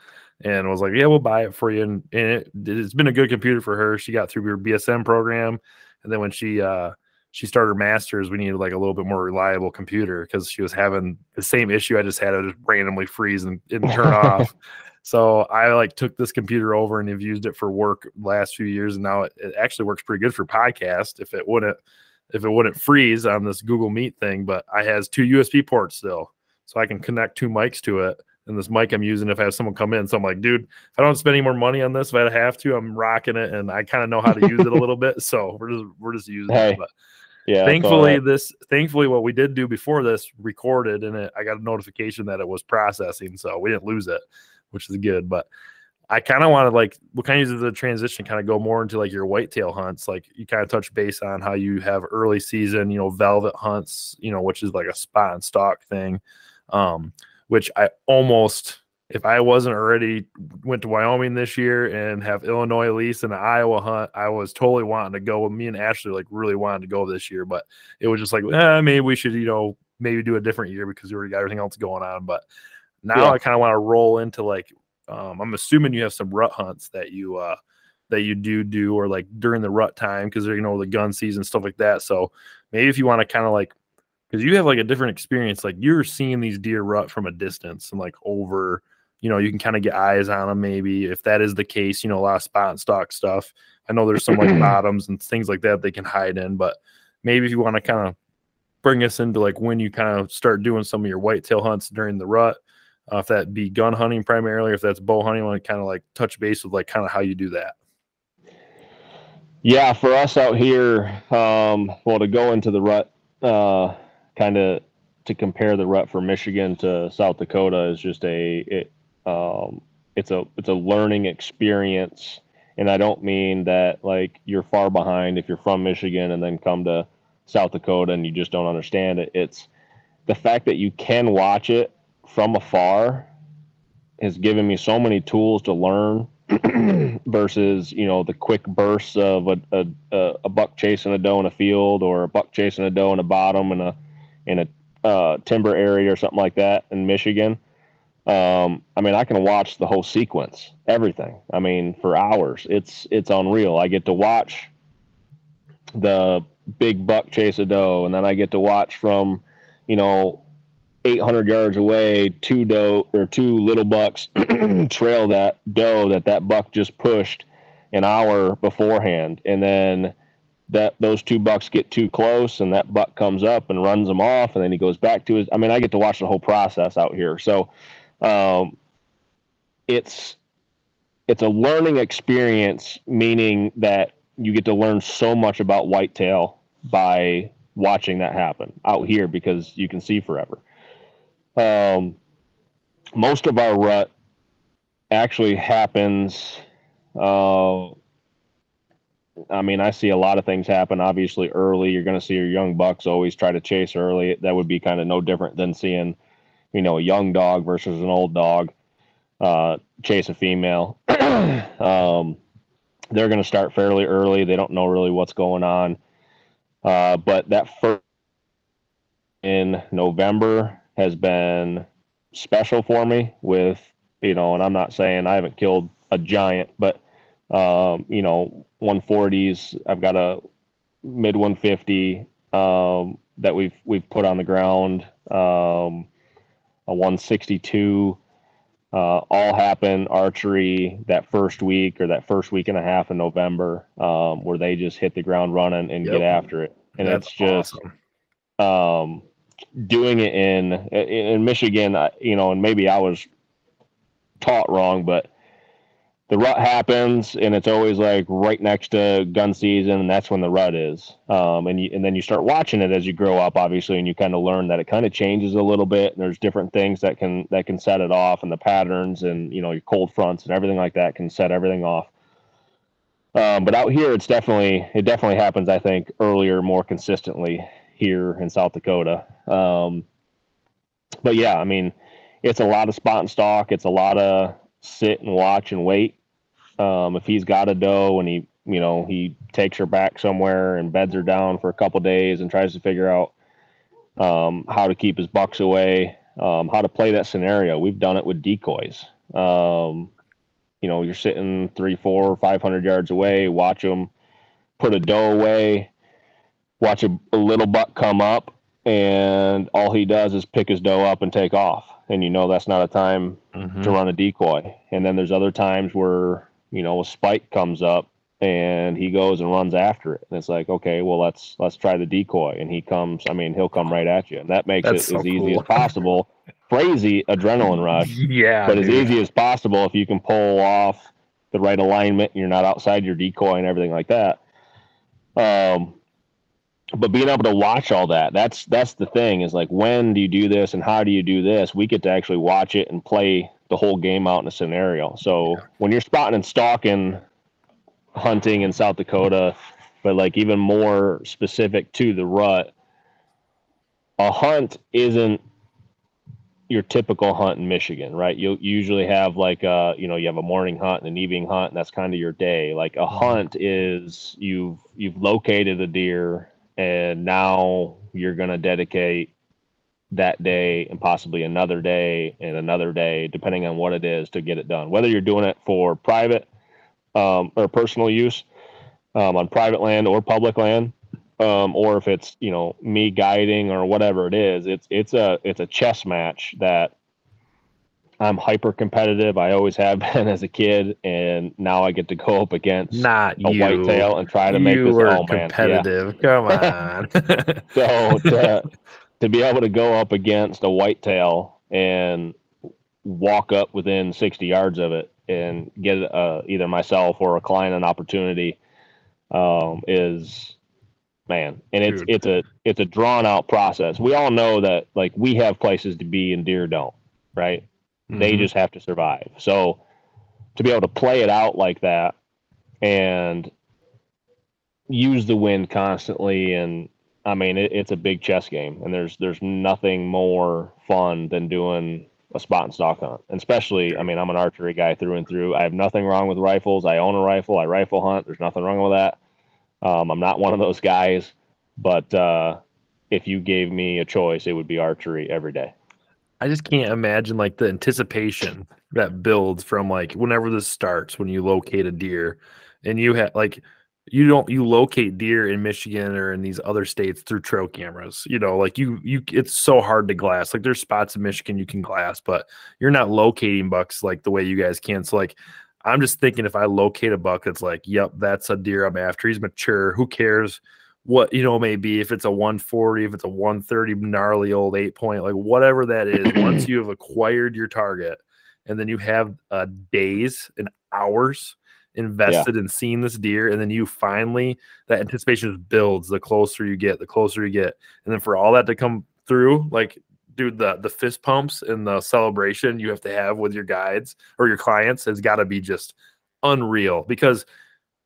and was like, yeah, we'll buy it for you. And, and it, it's been a good computer for her. She got through her BSM program, and then when she uh she started her masters, we needed like a little bit more reliable computer because she was having the same issue I just had. It just randomly freeze and, and turn off. So I like took this computer over and have used it for work last few years, and now it, it actually works pretty good for podcast. If it wouldn't, if it wouldn't freeze on this Google Meet thing, but I has two USB ports still, so I can connect two mics to it. And this mic I'm using if I have someone come in, so I'm like, dude, if I don't spend any more money on this, if I have to, I'm rocking it, and I kind of know how to use it a little bit. So we're just we're just using Hey. it. But Yeah. thankfully but- this thankfully what we did do before this recorded and it, i got a notification that it was processing so we didn't lose it which is good but i kind of want to like we kind of use the transition kind of go more into like your whitetail hunts like you kind of touch base on how you have early season you know velvet hunts you know which is like a spot and stalk thing um which i almost if I wasn't already went to Wyoming this year and have Illinois lease and an Iowa hunt, I was totally wanting to go. Me and Ashley like really wanted to go this year, but it was just like, eh, maybe we should, you know, maybe do a different year because we already got everything else going on. But now Yeah. I kind of want to roll into like, um, I'm assuming you have some rut hunts that you uh that you do do or like during the rut time because you know the gun season stuff like that. So maybe if you want to kind of like because you have like a different experience, like you're seeing these deer rut from a distance and like over you know, you can kind of get eyes on them maybe if that is the case, you know, a lot of spot and stock stuff. I know there's some like bottoms and things like that they can hide in, but maybe if you want to kind of bring us into like when you kind of start doing some of your whitetail hunts during the rut, uh, if that be gun hunting primarily, if that's bow hunting, want to kind of like touch base with like kind of how you do that. Yeah, for us out here, um, well, to go into the rut, uh, kind of to compare the rut for Michigan to South Dakota is just a it, um, it's a it's a learning experience, and I don't mean that like you're far behind if you're from Michigan and then come to South Dakota and you just don't understand it. It's the fact that you can watch it from afar has given me so many tools to learn versus you know the quick bursts of a, a, a, a buck chasing a doe in a field or a buck chasing a doe in a bottom and a in a uh, timber area or something like that in Michigan. Um, I mean, I can watch the whole sequence, everything. I mean, for hours. It's it's unreal. I get to watch the big buck chase a doe, and then I get to watch from, you know, 800 yards away, two doe or two little bucks trail that doe that that buck just pushed an hour beforehand, and then that those two bucks get too close, and that buck comes up and runs them off, and then he goes back to his. I mean, I get to watch the whole process out here, so um, it's it's a learning experience, meaning that you get to learn so much about whitetail by watching that happen out here because you can see forever. Um, most of our rut actually happens. Uh, I mean, I see a lot of things happen. Obviously, early, you're going to see your young bucks always try to chase early. That would be kind of no different than seeing, you know, a young dog versus an old dog uh, chase a female. um, they're going to start fairly early. They don't know really what's going on. Uh, but that first in November has been special for me with, you know, and I'm not saying I haven't killed a giant, but, um, you know, 140s, I've got a mid 150 um, that we've, we've put on the ground, um, a 162, uh, all happen archery that first week or that first week and a half in November, um, where they just hit the ground running and Yep. get after it. And That's it's just, awesome. um, doing it in in in Michigan, you know, and maybe I was taught wrong, but the rut happens, and it's always like right next to gun season, and that's when the rut is. Um, and you, and then you start watching it as you grow up, obviously, and you kind of learn that it kind of changes a little bit, and there's different things that can that can set it off, and the patterns, and you know, your cold fronts and everything like that can set everything off. Um, but out here, it's definitely it definitely happens. I think earlier, more consistently here in South Dakota. Um, but yeah, I mean, it's a lot of spot and stalk. It's a lot of sit and watch and wait. Um, if he's got a doe and he, you know, he takes her back somewhere and beds her down for a couple days and tries to figure out um, how to keep his bucks away, um, how to play that scenario. We've done it with decoys. Um, you know, you're sitting three, four, five hundred yards away, watch them put a doe away, watch a, a little buck come up, and all he does is pick his doe up and take off. And you know that's not a time Mhm. to run a decoy. And then there's other times where, you know, a spike comes up and he goes and runs after it. And it's like, okay, well let's let's try the decoy. And he comes, I mean, he'll come right at you. And that makes That's it so as easy as possible. Crazy adrenaline rush Yeah, but as easy as possible if you can pull off the right alignment and you're not outside your decoy and everything like that um but being able to watch all that that's that's the thing is like when do you do this and how do you do this we get to actually watch it and play the whole game out in a scenario so when you're spotting and stalking hunting in south dakota but like even more specific to the rut a hunt isn't your typical hunt in Michigan, right? You usually have like a, you know, you have a morning hunt and an evening hunt, and that's kind of your day. Like a hunt is you've you've located a deer, and now you're gonna dedicate that day and possibly another day and another day, depending on what it is, to get it done. Whether you're doing it for private um, or personal use um, on private land or public land, um, or if it's you know me guiding or whatever it is, it's it's a it's a chess match that I'm hyper competitive. I always have been as a kid, and now I get to go up against Not a you. whitetail and try to make you this. were Oh man, yeah. competitive. Come on. So to, to be able to go up against a whitetail and walk up within 60 yards of it and get uh, either myself or a client an opportunity um, is man and it's Dude. it's a it's a drawn out process we all know that like we have places to be and deer don't right they Mhm. just have to survive so to be able to play it out like that and use the wind constantly and i mean it, it's a big chess game and there's there's nothing more fun than doing a spot and stalk hunt. And especially i mean i'm an archery guy through and through. I have nothing wrong with rifles. I own a rifle. I rifle hunt. There's nothing wrong with that. Um, i'm not one of those guys but uh, if you gave me a choice it would be archery every day. I just can't imagine like the anticipation that builds from like whenever this starts when you locate a deer and you have like you don't you locate deer in Michigan or in these other states through trail cameras. You know, like you you it's so hard to glass. Like there's spots in Michigan you can glass, but you're not locating bucks like the way you guys can. So like I'm just thinking if I locate a buck that's like, yep, that's a deer I'm after. He's mature. Who cares what you know maybe if it's a 140 if it's a 130 gnarly old eight point like whatever that is once you have acquired your target and then you have uh, days and hours invested in seeing this deer and then you finally that anticipation just builds the closer you get the closer you get and then for all that to come through like dude the the fist pumps and the celebration you have to have with your guides or your clients has got to be just unreal because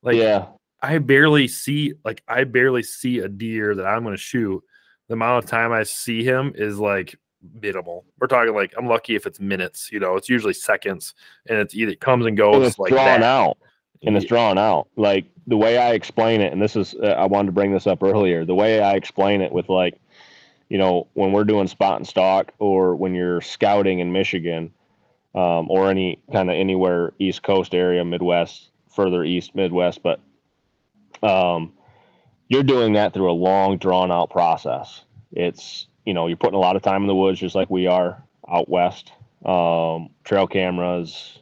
like yeah I barely see like I barely see a deer that I'm going to shoot. The amount of time I see him is like minimal. We're talking like I'm lucky if it's minutes. You know, it's usually seconds, and it's either it comes and goes and like drawn that. out and it's drawn out. Like the way i explain it and this is uh, i wanted to bring this up earlier the way i explain it with like you know when we're doing spot and stalk or when you're scouting in michigan um, or any kind of anywhere east coast area midwest further east midwest but um, you're doing that through a long drawn out process. It's you know you're putting a lot of time in the woods just like we are out west. Um, trail cameras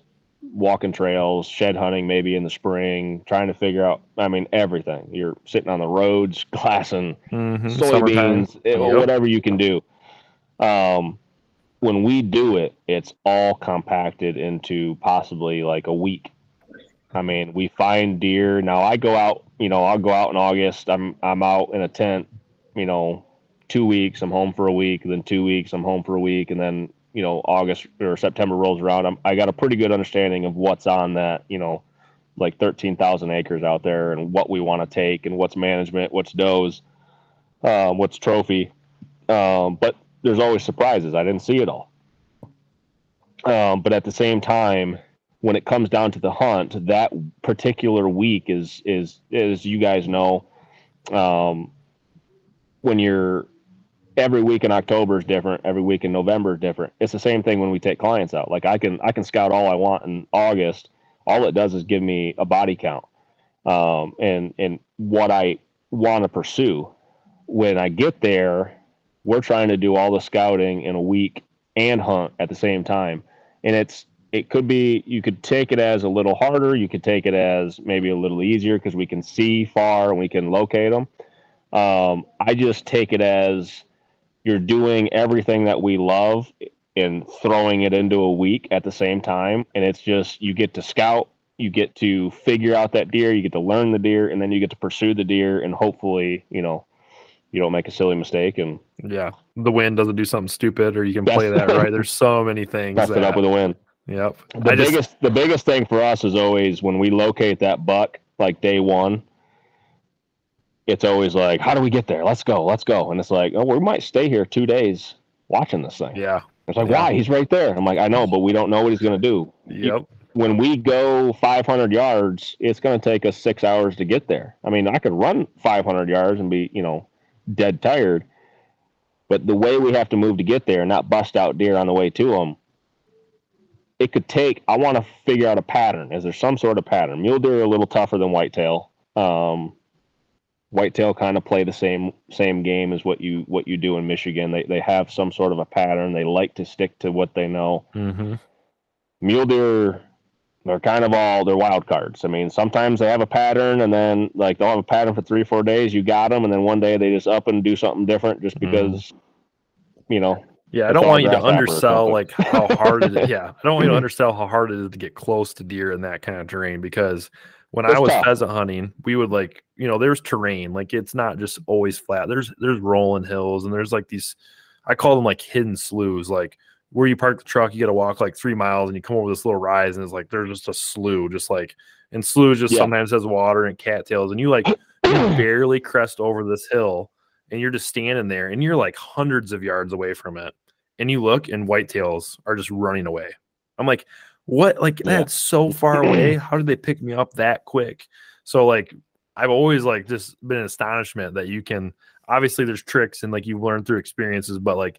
walking trails, shed hunting maybe in the spring, trying to figure out, I mean, everything. You're sitting on the roads, glassing Mhm, soybeans, eh, Yep. whatever you can do. Um, when we do it, it's all compacted into possibly like a week. I mean, we find deer. Now I go out, you know, I'll go out in August. I'm I'm out in a tent, you know, two weeks. I'm home for a week. Then two weeks. I'm home for a week, and then you know August or September rolls around. I'm, I got a pretty good understanding of what's on that, you know, like thirteen thousand acres out there, and what we want to take, and what's management, what's does, um, what's trophy. Um, but there's always surprises. I didn't see it all. Um, but at the same time, when it comes down to the hunt, that particular week is is as you guys know, um, when you're every week in October is different, every week in November is different. It's the same thing when we take clients out. Like I can I can scout all I want in August. All it does is give me a body count um, and and what I want to pursue. When I get there, we're trying to do all the scouting in a week and hunt at the same time, and it's it could be you could take it as a little harder. You could take it as maybe a little easier because we can see far and we can locate them. Um, I just take it as you're doing everything that we love and throwing it into a week at the same time. And it's just you get to scout, you get to figure out that deer, you get to learn the deer, and then you get to pursue the deer and hopefully, you know, you don't make a silly mistake and Yeah, the wind doesn't do something stupid, or you can play that right. There's so many things. mess it up with a win. Yep. The I just, biggest the biggest thing for us is always when we locate that buck, like day one, it's always like, how do we get there? Let's go, let's go. And it's like, oh, we might stay here two days watching this thing. yeah. It's like, Yeah. why? He's right there. I'm like, I know, but we don't know what he's gonna do. Yep. When we go 500 yards, it's gonna take us six hours to get there. I mean, I could run 500 yards and be, you know, dead tired, but the way we have to move to get there and not bust out deer on the way to them, it could take. I want to figure out a pattern. Is there some sort of pattern? Mule deer are a little tougher than whitetail. Um, whitetail kind of play the same same game as what you what you do in Michigan. They they have some sort of a pattern. They like to stick to what they know. Mm-hmm. Mule deer, they're kind of all they're wild cards. I mean, sometimes they have a pattern, and then like they'll have a pattern for three four days. You got them, and then one day they just up and do something different just Mhm. because, you know. Yeah, I don't want you to undersell like how hard it is. Yeah, I don't want you to undersell how hard it is to get close to deer in that kind of terrain because when I was tough. pheasant hunting, we would like, you know, there's terrain. Like it's not just always flat. There's there's rolling hills and there's like these I call them like hidden sloughs, like where you park the truck, you gotta walk like three miles and you come over this little rise and it's like there's just a slough, just like and slough just Yeah. sometimes has water and cattails, and you like you barely crest over this hill and you're just standing there and you're like hundreds of yards away from it and you look and whitetails are just running away. I'm like, what? Like Yeah. that's so far away. How did they pick me up that quick? So like I've always like just been in astonishment that you can obviously there's tricks and like you've learned through experiences, but like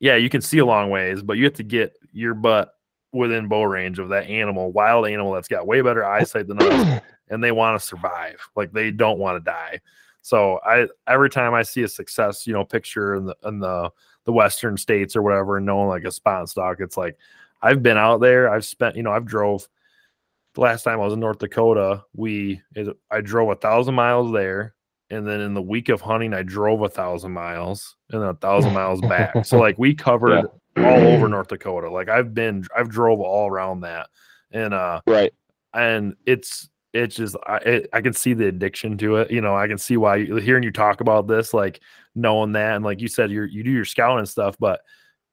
yeah, you can see a long ways, but you have to get your butt within bow range of that animal, wild animal that's got way better eyesight than us, and they want to survive. Like they don't want to die. So I every time I see a success, you know, picture in the in the the western states or whatever, and knowing like a spot and stalk, it's like I've been out there. I've spent, you know, I've drove. The last time I was in North Dakota, we I drove a thousand miles there, and then in the week of hunting, I drove a thousand miles and then a thousand miles back. So like we covered all over North Dakota. Like I've been, I've drove all around that, and uh, Right. and it's it's just I it, I can see the addiction to it. You know, I can see why hearing you talk about this, like knowing that, and like you said, you you do your scouting and stuff, but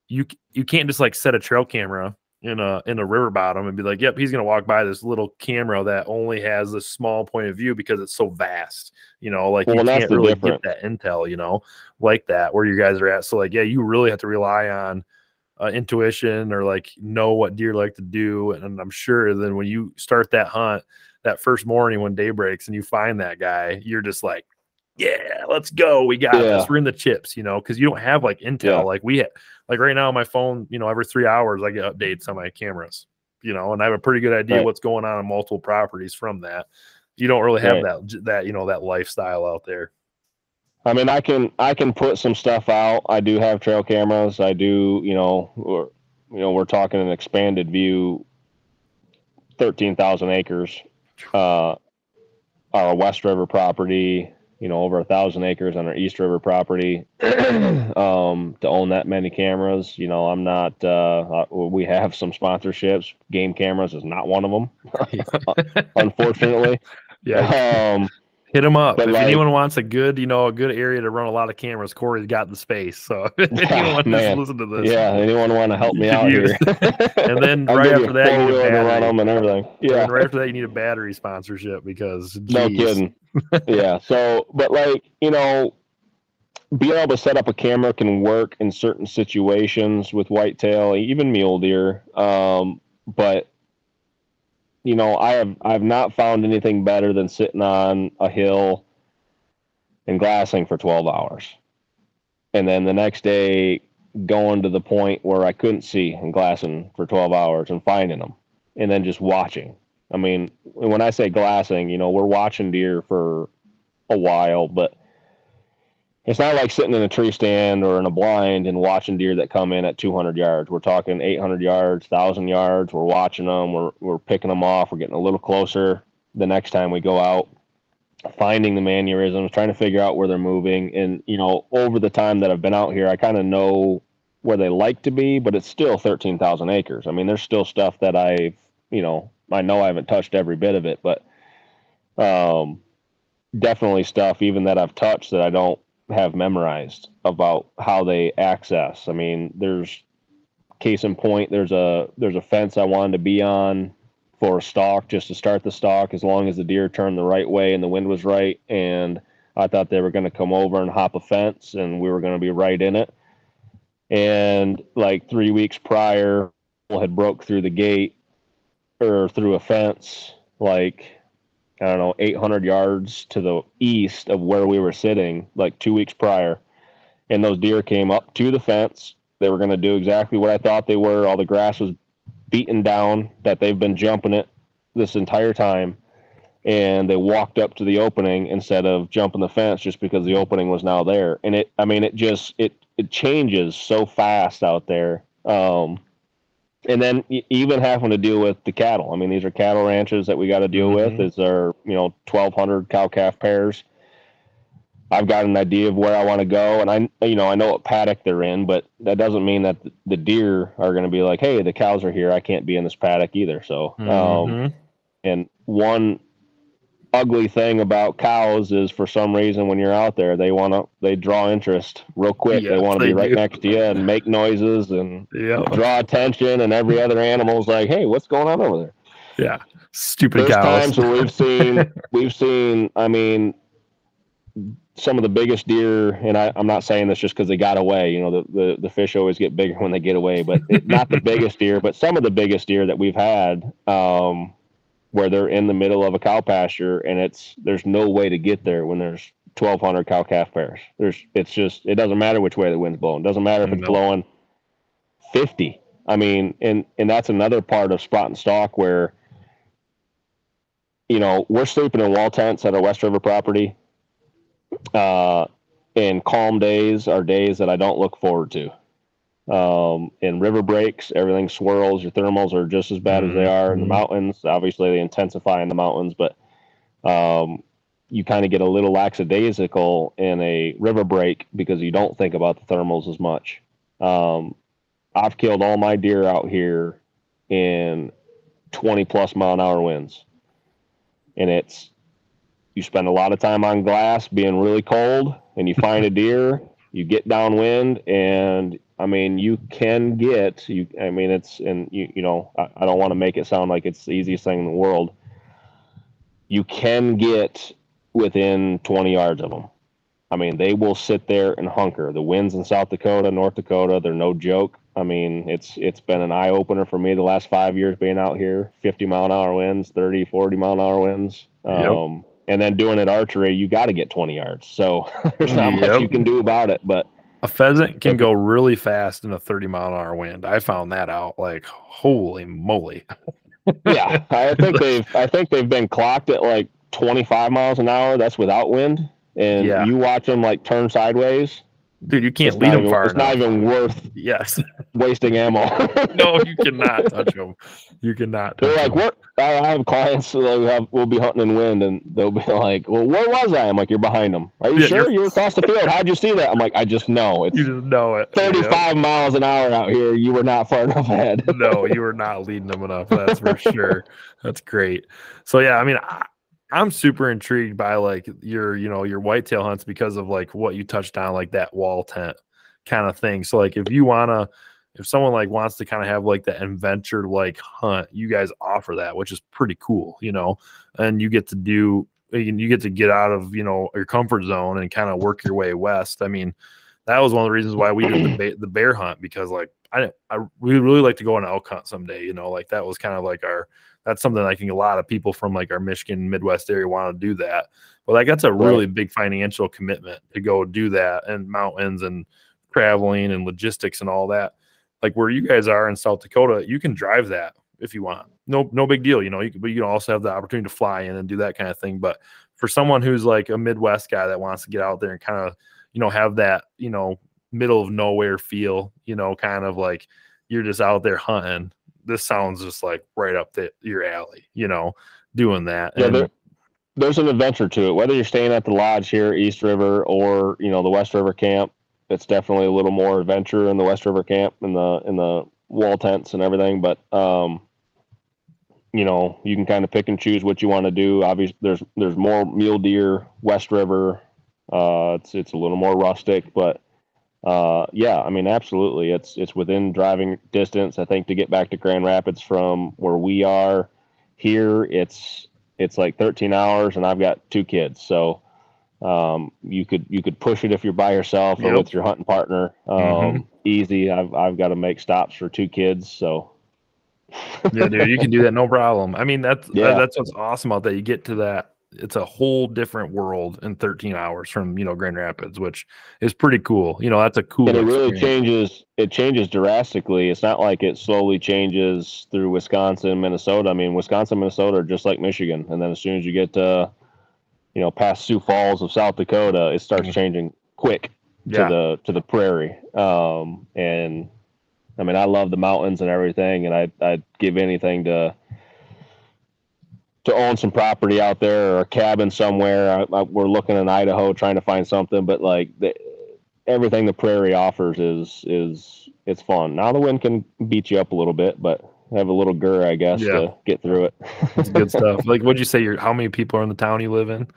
you you can't just like set a trail camera in a in a river bottom and be like, yep, he's gonna walk by this little camera that only has this small point of view because it's so vast. You know, like Well, you can't really difference. get that intel. You know, like that where you guys are at. So like, yeah, you really have to rely on uh, intuition or like know what deer like to do. And I'm sure then when you start that hunt that first morning when day breaks and you find that guy, you're just like, yeah, let's go. We got Yeah. this. We're in the chips, you know, because you don't have like intel Yeah. like we had. Like right now, on my phone, you know, every three hours I get updates on my cameras, you know, and I have a pretty good idea Right. what's going on on multiple properties from that. You don't really have Right. that that you know that lifestyle out there. I mean, I can I can put some stuff out. I do have trail cameras. I do, you know, or you know, we're talking an expanded view, thirteen thousand acres. Uh, our West River property, you know, over a thousand acres on our East River property. um, to own that many cameras, you know, I'm not. Uh, uh, we have some sponsorships. Game cameras is not one of them, unfortunately. yeah, Um, hit them up but if like- anyone wants a good, you know, a good area to run a lot of cameras. Corey's got the space, so if Yeah, anyone wants to listen to this, yeah. Anyone want to help me out here? and then right after that, you need a run battery. them and everything. Yeah, then right after that, you need a battery sponsorship because no kidding. yeah. So, but like you know, being able to set up a camera can work in certain situations with whitetail, even mule deer. Um, but you know, I have I've not found anything better than sitting on a hill and glassing for twelve hours, and then the next day going to the point where I couldn't see and glassing for twelve hours and finding them, and then just watching. I mean, when I say glassing, you know, we're watching deer for a while, but it's not like sitting in a tree stand or in a blind and watching deer that come in at 200 yards. We're talking 800 yards, 1,000 yards. We're watching them. We're, we're picking them off. We're getting a little closer the next time we go out, finding the mannerisms, trying to figure out where they're moving. And, you know, over the time that I've been out here, I kind of know where they like to be, but it's still 13,000 acres. I mean, there's still stuff that I've, you know, I know I haven't touched every bit of it, but um, definitely stuff even that I've touched that I don't have memorized about how they access. I mean, there's case in point, there's a there's a fence I wanted to be on for a stalk just to start the stalk as long as the deer turned the right way and the wind was right and I thought they were going to come over and hop a fence and we were going to be right in it. And like 3 weeks prior had broke through the gate or through a fence like I don't know, 800 yards to the east of where we were sitting, like two weeks prior. And those deer came up to the fence. They were going to do exactly what I thought they were. All the grass was beaten down, that they've been jumping it this entire time. And they walked up to the opening instead of jumping the fence just because the opening was now there. And it, I mean, it just, it, it changes so fast out there. Um, and then even having to deal with the cattle. I mean, these are cattle ranches that we got to deal mm-hmm. with. Is there you know twelve hundred cow calf pairs? I've got an idea of where I want to go, and I you know I know what paddock they're in, but that doesn't mean that the deer are going to be like, hey, the cows are here. I can't be in this paddock either. So, um, mm-hmm. um, and one ugly thing about cows is for some reason when you're out there they want to they draw interest real quick they want to be right do. next to you and make noises and yep. draw attention and every other animal's like hey what's going on over there yeah stupid There's cows. times where we've seen we've seen i mean some of the biggest deer and I, i'm not saying this just because they got away you know the, the, the fish always get bigger when they get away but it, not the biggest deer but some of the biggest deer that we've had um, where they're in the middle of a cow pasture and it's there's no way to get there when there's 1200 cow calf pairs. There's it's just it doesn't matter which way the wind's blowing. It doesn't matter if it's blowing 50 i mean and and that's another part of spot and stalk where you know we're sleeping in wall tents at our west river property uh and calm days are days that i don't look forward to um, in river breaks, everything swirls. Your thermals are just as bad mm-hmm. as they mm-hmm. are in the mm-hmm. mountains. Obviously, they intensify in the mountains, but um, you kind of get a little lackadaisical in a river break because you don't think about the thermals as much. Um, I've killed all my deer out here in 20 plus mile an hour winds. And it's, you spend a lot of time on glass being really cold and you find a deer, you get downwind and I mean, you can get you. I mean, it's and you you know I, I don't want to make it sound like it's the easiest thing in the world. You can get within 20 yards of them. I mean, they will sit there and hunker. The winds in South Dakota, North Dakota, they're no joke. I mean, it's it's been an eye opener for me the last five years being out here. 50 mile an hour winds, 30, 40 mile an hour winds. Um, yep. And then doing it archery, you got to get 20 yards. So there's not yep. much you can do about it. But a pheasant can go really fast in a 30 mile an hour wind. I found that out. Like, holy moly. yeah. I think they've I think they've been clocked at like 25 miles an hour. That's without wind. And yeah. you watch them like turn sideways Dude, you can't lead them even, far It's enough. not even worth yes wasting ammo. no, you cannot touch them. You cannot. They're like, what? I have clients that have, will be hunting in wind, and they'll be like, "Well, where was I?" I'm like, "You're behind them. Are you yeah, sure? You're... you're across the field. How'd you see that?" I'm like, "I just know. It's you just know it. 35 miles an hour out here. You were not far enough ahead. no, you were not leading them enough. That's for sure. That's great. So yeah, I mean, I, I'm super intrigued by like your, you know, your whitetail hunts because of like what you touched on, like that wall tent kind of thing. So like if you wanna if someone like wants to kind of have like the adventure like hunt, you guys offer that, which is pretty cool, you know, and you get to do you get to get out of you know your comfort zone and kind of work your way west. I mean, that was one of the reasons why we did the, the bear hunt because like I I we really like to go on elk hunt someday. You know, like that was kind of like our that's something I think a lot of people from like our Michigan Midwest area want to do that. But like that's a really big financial commitment to go do that and mountains and traveling and logistics and all that. Like where you guys are in South Dakota, you can drive that if you want. No, no big deal. You know, you can, but you can also have the opportunity to fly in and do that kind of thing. But for someone who's like a Midwest guy that wants to get out there and kind of, you know, have that, you know, middle of nowhere feel, you know, kind of like you're just out there hunting. This sounds just like right up the, your alley, you know, doing that. Yeah, and, there, there's an adventure to it. Whether you're staying at the lodge here, East River, or you know the West River camp, it's definitely a little more adventure in the West River camp in the in the wall tents and everything. But um, you know, you can kind of pick and choose what you want to do. Obviously, there's there's more mule deer West River Uh, it's it's a little more rustic, but uh, yeah, I mean, absolutely, it's it's within driving distance. I think to get back to Grand Rapids from where we are here, it's it's like 13 hours, and I've got two kids, so um, you could you could push it if you're by yourself or Yep. with your hunting partner. Um, Mhm. Easy. I've I've got to make stops for two kids, so yeah, dude, you can do that no problem. I mean, that's Yeah. that's what's awesome about that. You get to that. It's a whole different world in 13 hours from you know Grand Rapids, which is pretty cool. You know, that's a cool. and it really experience. changes it changes drastically it's not like it slowly changes through wisconsin minnesota i mean wisconsin minnesota are just like michigan and then as soon as you get to you know past sioux falls of south dakota it starts Mhm. changing quick to Yeah. the to the prairie um and i mean i love the mountains and everything and i i'd give anything to to own some property out there or a cabin somewhere I, I, we're looking in idaho trying to find something but like the, everything the prairie offers is is it's fun. Now the wind can beat you up a little bit, but have a little gur, I guess, Yeah. to get through it. It's good stuff. Like, what'd you say? Your how many people are in the town you live in? Would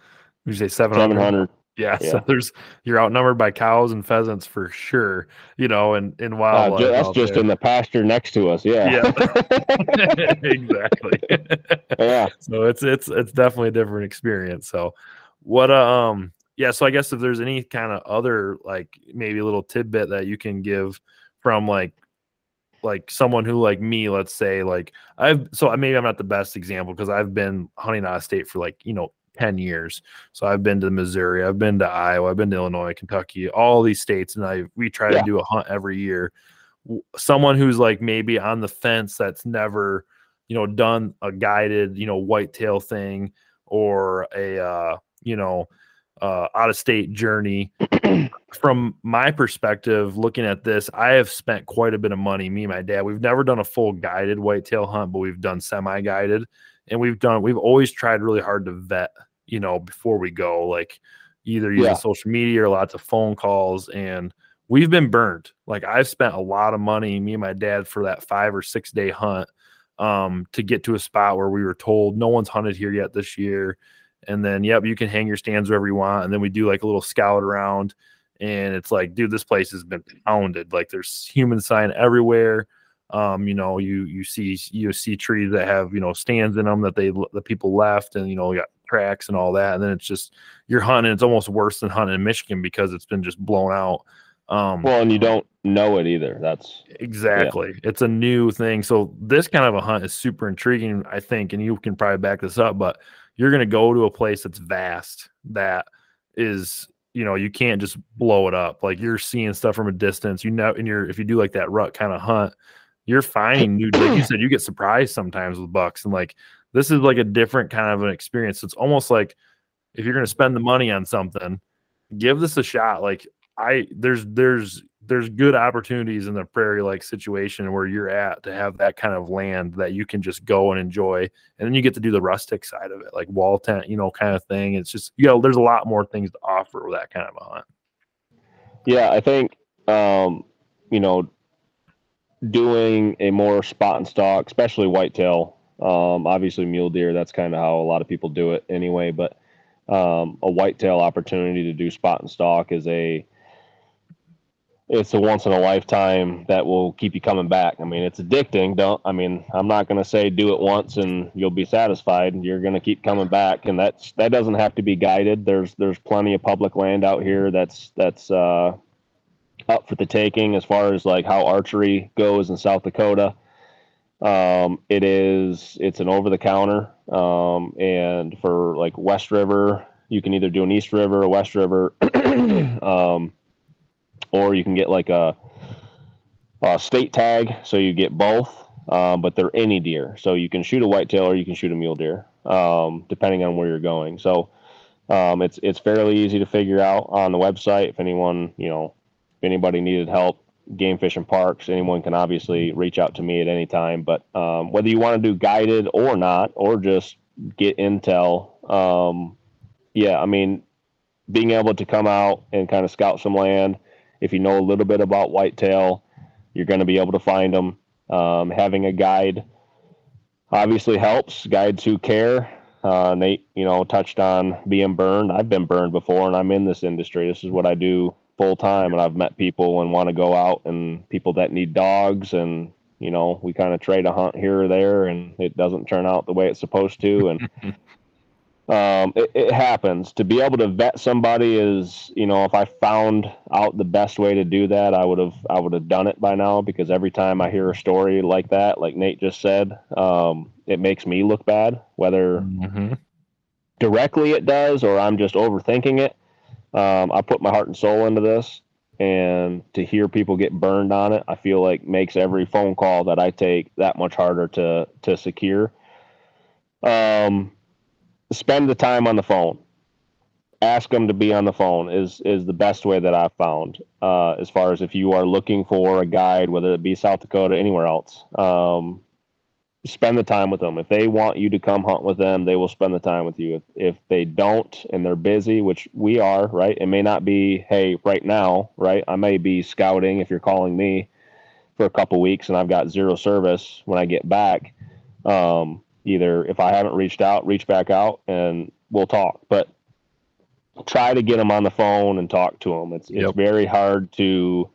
you say 700? Seven hundred. Yeah, Yeah. So there's you're outnumbered by cows and pheasants for sure. You know, and and Uh, ju- that's just there. in the pasture next to us. Yeah. Yeah. exactly. Yeah. so it's it's it's definitely a different experience. So what uh, um yeah, so I guess if there's any kind of other like maybe a little tidbit that you can give from like like someone who like me, let's say like I've so maybe I'm not the best example because I've been hunting out of state for like you know 10 years. So I've been to Missouri, I've been to Iowa, I've been to Illinois, Kentucky, all these states, and I we try Yeah. to do a hunt every year. Someone who's like maybe on the fence that's never, you know, done a guided, you know, whitetail thing or a uh, you know, uh out of state journey. From my perspective, looking at this, I have spent quite a bit of money. Me and my dad, we've never done a full guided whitetail hunt, but we've done semi-guided and we've done we've always tried really hard to vet you know before we go like either using Yeah. social media or lots of phone calls and we've been burned. Like i've spent a lot of money me and my dad for that five or six day hunt um to get to a spot where we were told no one's hunted here yet this year and then yep you can hang your stands wherever you want and then we do like a little scout around and it's like dude this place has been pounded. Like there's human sign everywhere um, you know, you you see you see trees that have you know stands in them that they the people left, and you know you got tracks and all that, and then it's just you're hunting. It's almost worse than hunting in Michigan because it's been just blown out. Um, Well, and you don't know it either. That's exactly, it's a new thing. So this kind of a hunt is super intriguing, I think, and you can probably back this up. But you're going to go to a place that's vast that is you know you can't just blow it up like you're seeing stuff from a distance you know and you're if you do like that rut kind of hunt you're finding new like you said you get surprised sometimes with bucks and like this is like a different kind of an experience. It's almost like if you're going to spend the money on something give this a shot. Like i there's there's there's good opportunities in the prairie like situation where you're at to have that kind of land that you can just go and enjoy and then you get to do the rustic side of it like wall tent you know kind of thing. It's just you know there's a lot more things to offer with that kind of a hunt. Yeah. I think um, you know doing a more spot and stalk, especially whitetail. Um, obviously, mule deer. That's kind of how a lot of people do it anyway. But um, a whitetail opportunity to do spot and stalk is a it's a once in a lifetime that will keep you coming back. I mean, it's addicting. Don't I mean, I'm not going to say do it once and you'll be satisfied. You're going to keep coming back, and that's that doesn't have to be guided. There's there's plenty of public land out here that's that's uh, up for the taking as far as like how archery goes in South Dakota. Um, it is it's an over the counter, um, and for like West River, you can either do an East River or West River. um, or you can get like a, a state tag, so you get both. Um, but they're any deer, so you can shoot a whitetail or you can shoot a mule deer, um, depending on where you're going. So um, it's it's fairly easy to figure out on the website. If anyone you know, if anybody needed help, Game Fish and Parks, anyone can obviously reach out to me at any time. But um, whether you want to do guided or not, or just get intel, um, yeah, I mean, being able to come out and kind of scout some land if you know a little bit about whitetail, you're going to be able to find them. Um, having a guide obviously helps. Guides who care Uh, Nate, you know, touched on being burned. I've been burned before, and I'm in this industry. This is what I do full time, and I've met people and want to go out, and people that need dogs, and you know, we kind of trade a hunt here or there, and it doesn't turn out the way it's supposed to, and um, it, it happens. To be able to vet somebody is, you know, if I found out the best way to do that, I would have, I would have done it by now. Because every time I hear a story like that, like Nate just said, um, it makes me look bad. Whether Mhm. directly it does or I'm just overthinking it. Um, I put my heart and soul into this, and to hear people get burned on it, I feel like makes every phone call that I take that much harder to to secure. Um, spend the time on the phone. Ask them to be on the phone is is the best way that I've found. Uh, as far as if you are looking for a guide, whether it be South Dakota, anywhere else, um, spend the time with them. If they want you to come hunt with them, they will spend the time with you. If, if they don't and they're busy, which we are, right? It may not be, hey, right now, right? I may be scouting if you're calling me for a couple weeks and I've got zero service when I get back. Um, either if I haven't reached out, reach back out and we'll talk. But try to get them on the phone and talk to them. It's it's Yep. very hard to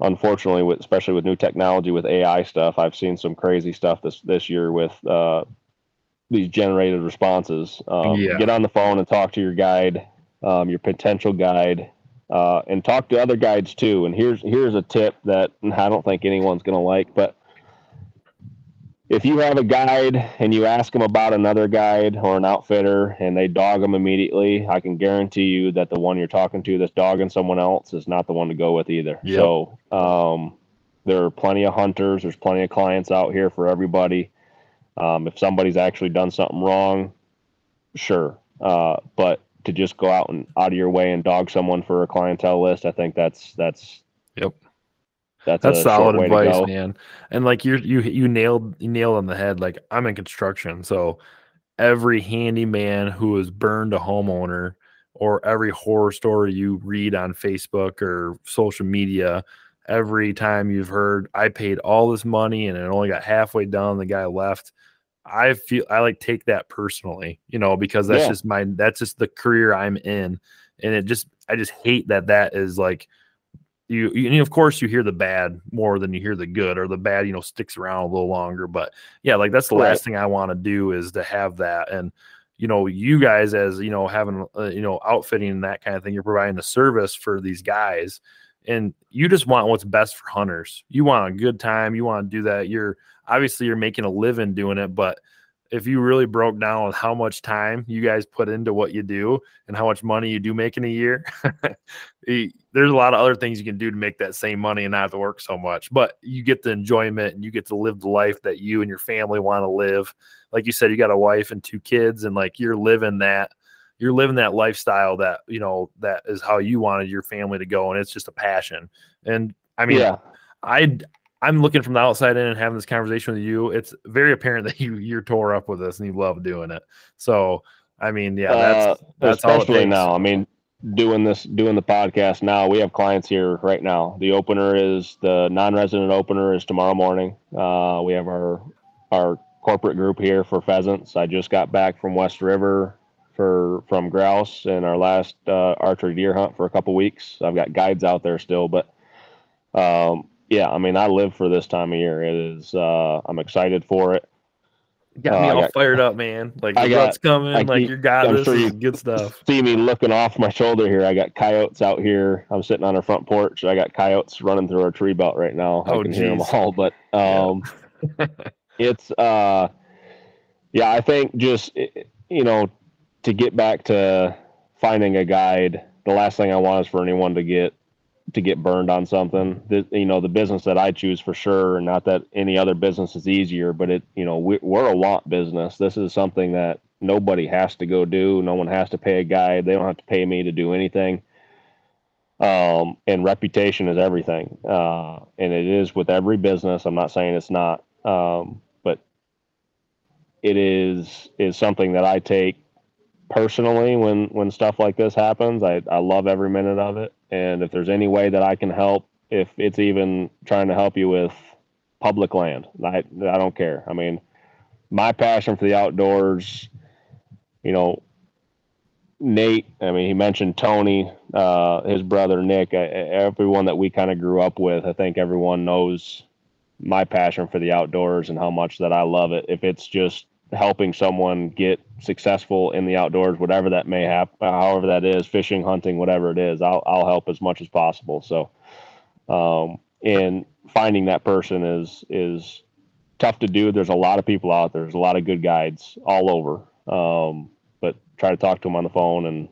unfortunately with especially with new technology with AI stuff, I've seen some crazy stuff this this year with uh, these generated responses. Um, Yeah. Get on the phone and talk to your guide, um, your potential guide, uh, and talk to other guides too. And here's here's a tip that I don't think anyone's gonna like, but if you have a guide and you ask them about another guide or an outfitter and they dog them immediately, I can guarantee you that the one you're talking to that's dogging someone else is not the one to go with either. Yep. So um, there are plenty of hunters. There's plenty of clients out here for everybody. Um, if somebody's actually done something wrong, sure. Uh, but to just go out and out of your way and dog someone for a clientele list, I think that's that's Yep. That's, That's solid short way to advice, man. And like you you you nailed you nailed on the head. Like I'm in construction, so every handyman who has burned a homeowner or every horror story you read on Facebook or social media, every time you've heard I paid all this money and it only got halfway done, the guy left. I feel I like take that personally, you know, because that's Yeah. just my that's just the career I'm in, and it just I just hate that that is like you, you and of course you hear the bad more than you hear the good or the bad you know sticks around a little longer but yeah like that's the Right. last thing i want to do is to have that and you know you guys as you know having uh, you know outfitting and that kind of thing you're providing the service for these guys and you just want what's best for hunters you want a good time you want to do that you're obviously you're making a living doing it but if you really broke down on how much time you guys put into what you do and how much money you do make in a year there's a lot of other things you can do to make that same money and not have to work so much but you get the enjoyment and you get to live the life that you and your family want to live like you said you got a wife and two kids and like you're living that you're living that lifestyle that you know that is how you wanted your family to go and it's just a passion and i mean yeah. I I'm looking from the outside in and having this conversation with you. It's very apparent that you you're tore up with this and you love doing it. So I mean, yeah, that's Uh, that's especially now. I mean, doing this, doing the podcast now, we have clients here right now. The opener is the non-resident opener is tomorrow morning. Uh, we have our our corporate group here for pheasants. I just got back from West River for from grouse and our last uh, archery deer hunt for a couple weeks. I've got guides out there still, but um, yeah, I mean, I live for this time of year. It is. Uh, I'm excited for it. Got me Uh, I all got- fired up, man. Like I got- coming, I like keep- you got I'm this. sure you- good stuff. see me looking off my shoulder here. I got coyotes out here. I'm sitting on our front porch. I got coyotes running through our tree belt right now. Oh, I can hear them geez. all, but um, it's uh, yeah. I think just you know to get back to finding a guide. The last thing I want is for anyone to get to get burned on something. The, you know, the business that I choose for sure. Not that any other business is easier, but it you know we, we're a want business. This is something that nobody has to go do. No one has to pay a guy. They don't have to pay me to do anything. Um, and reputation is everything. Uh, and it is with every business. I'm not saying it's not. Um, but it is is something that I take personally when when stuff like this happens. I, I love every minute of it. And if there's any way that I can help, if it's even trying to help you with public land, I I don't care. I mean, my passion for the outdoors you know, Nate. I mean, he mentioned Tony, uh, his brother Nick. I, everyone that we kind of grew up with. I think everyone knows my passion for the outdoors and how much that I love it. If it's just helping someone get successful in the outdoors, whatever that may happen, however that is, fishing, hunting, whatever it is, I'll I'll help as much as possible. So, um, and finding that person is is tough to do. There's a lot of people out there. There's a lot of good guides all over. Um, but try to talk to them on the phone and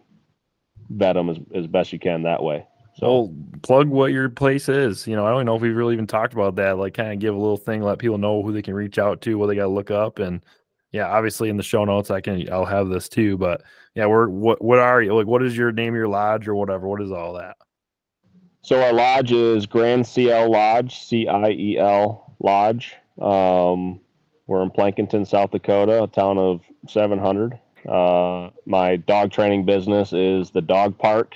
vet them as, as best you can that way. So well, plug what your place is. You know, I don't know if we've really even talked about that. Like, kind of give a little thing, let people know who they can reach out to, what they got to look up, and yeah, obviously in the show notes, I can I'll have this too. But yeah, we're what what are you like? What is your name, your lodge, or whatever? What is all that? So our lodge is Grand Ciel Lodge, C I E L Lodge. Um, we're in Plankinton, South Dakota, a town of 700. Uh, my dog training business is the Dog Park,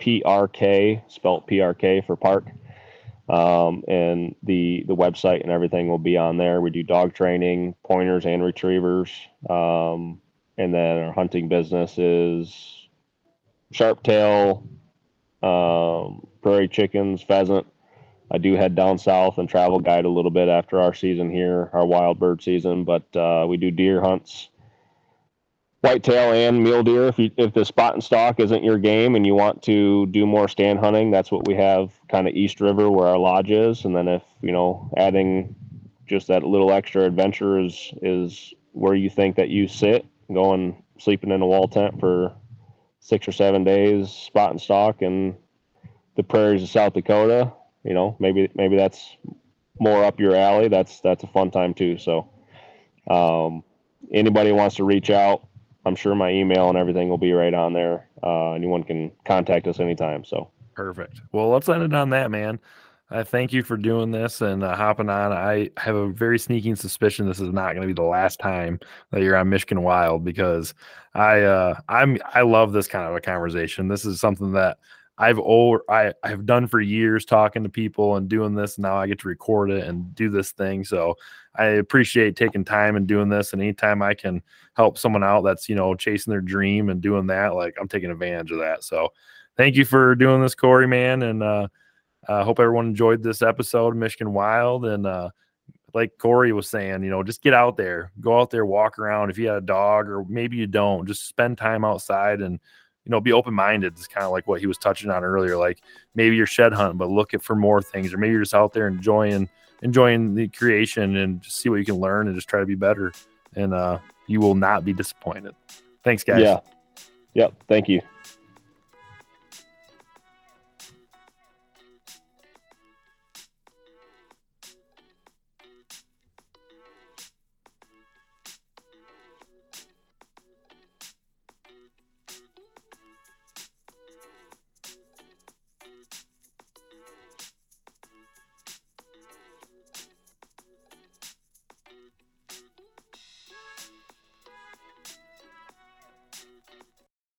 PRK, spelt PRK for park. Um, and the the website and everything will be on there. We do dog training, pointers and retrievers, um, and then our hunting business is sharp tail, um, prairie chickens, pheasant. I do head down south and travel guide a little bit after our season here, our wild bird season, but uh, we do deer hunts whitetail and mule deer. If you if the spot and stalk isn't your game and you want to do more stand hunting, that's what we have kind of East River where our lodge is. And then if you know adding just that little extra adventure is is where you think that you sit, going sleeping in a wall tent for six or seven days, spot and stalk, and the prairies of South Dakota. You know, maybe maybe that's more up your alley. That's that's a fun time too. So, um, anybody wants to reach out, I'm sure my email and everything will be right on there. Uh, anyone can contact us anytime. So perfect. Well, let's end it on that, man. I thank you for doing this and uh, hopping on. I have a very sneaking suspicion this is not going to be the last time that you're on Michigan Wild because I uh, I'm I love this kind of a conversation. This is something that I've over I I've done for years talking to people and doing this. And now I get to record it and do this thing. So I appreciate taking time and doing this. And anytime I can help someone out that's, you know, chasing their dream and doing that, like I'm taking advantage of that. So thank you for doing this, Corey, man. And uh I hope everyone enjoyed this episode of Michigan Wild. And uh like Corey was saying, you know, just get out there, go out there, walk around. If you had a dog or maybe you don't, just spend time outside and you know, be open minded. It's kind of like what he was touching on earlier. Like maybe you're shed hunting, but look at for more things, or maybe you're just out there enjoying enjoying the creation and just see what you can learn and just try to be better. And uh, you will not be disappointed. Thanks, guys. Yeah. Yep. Thank you.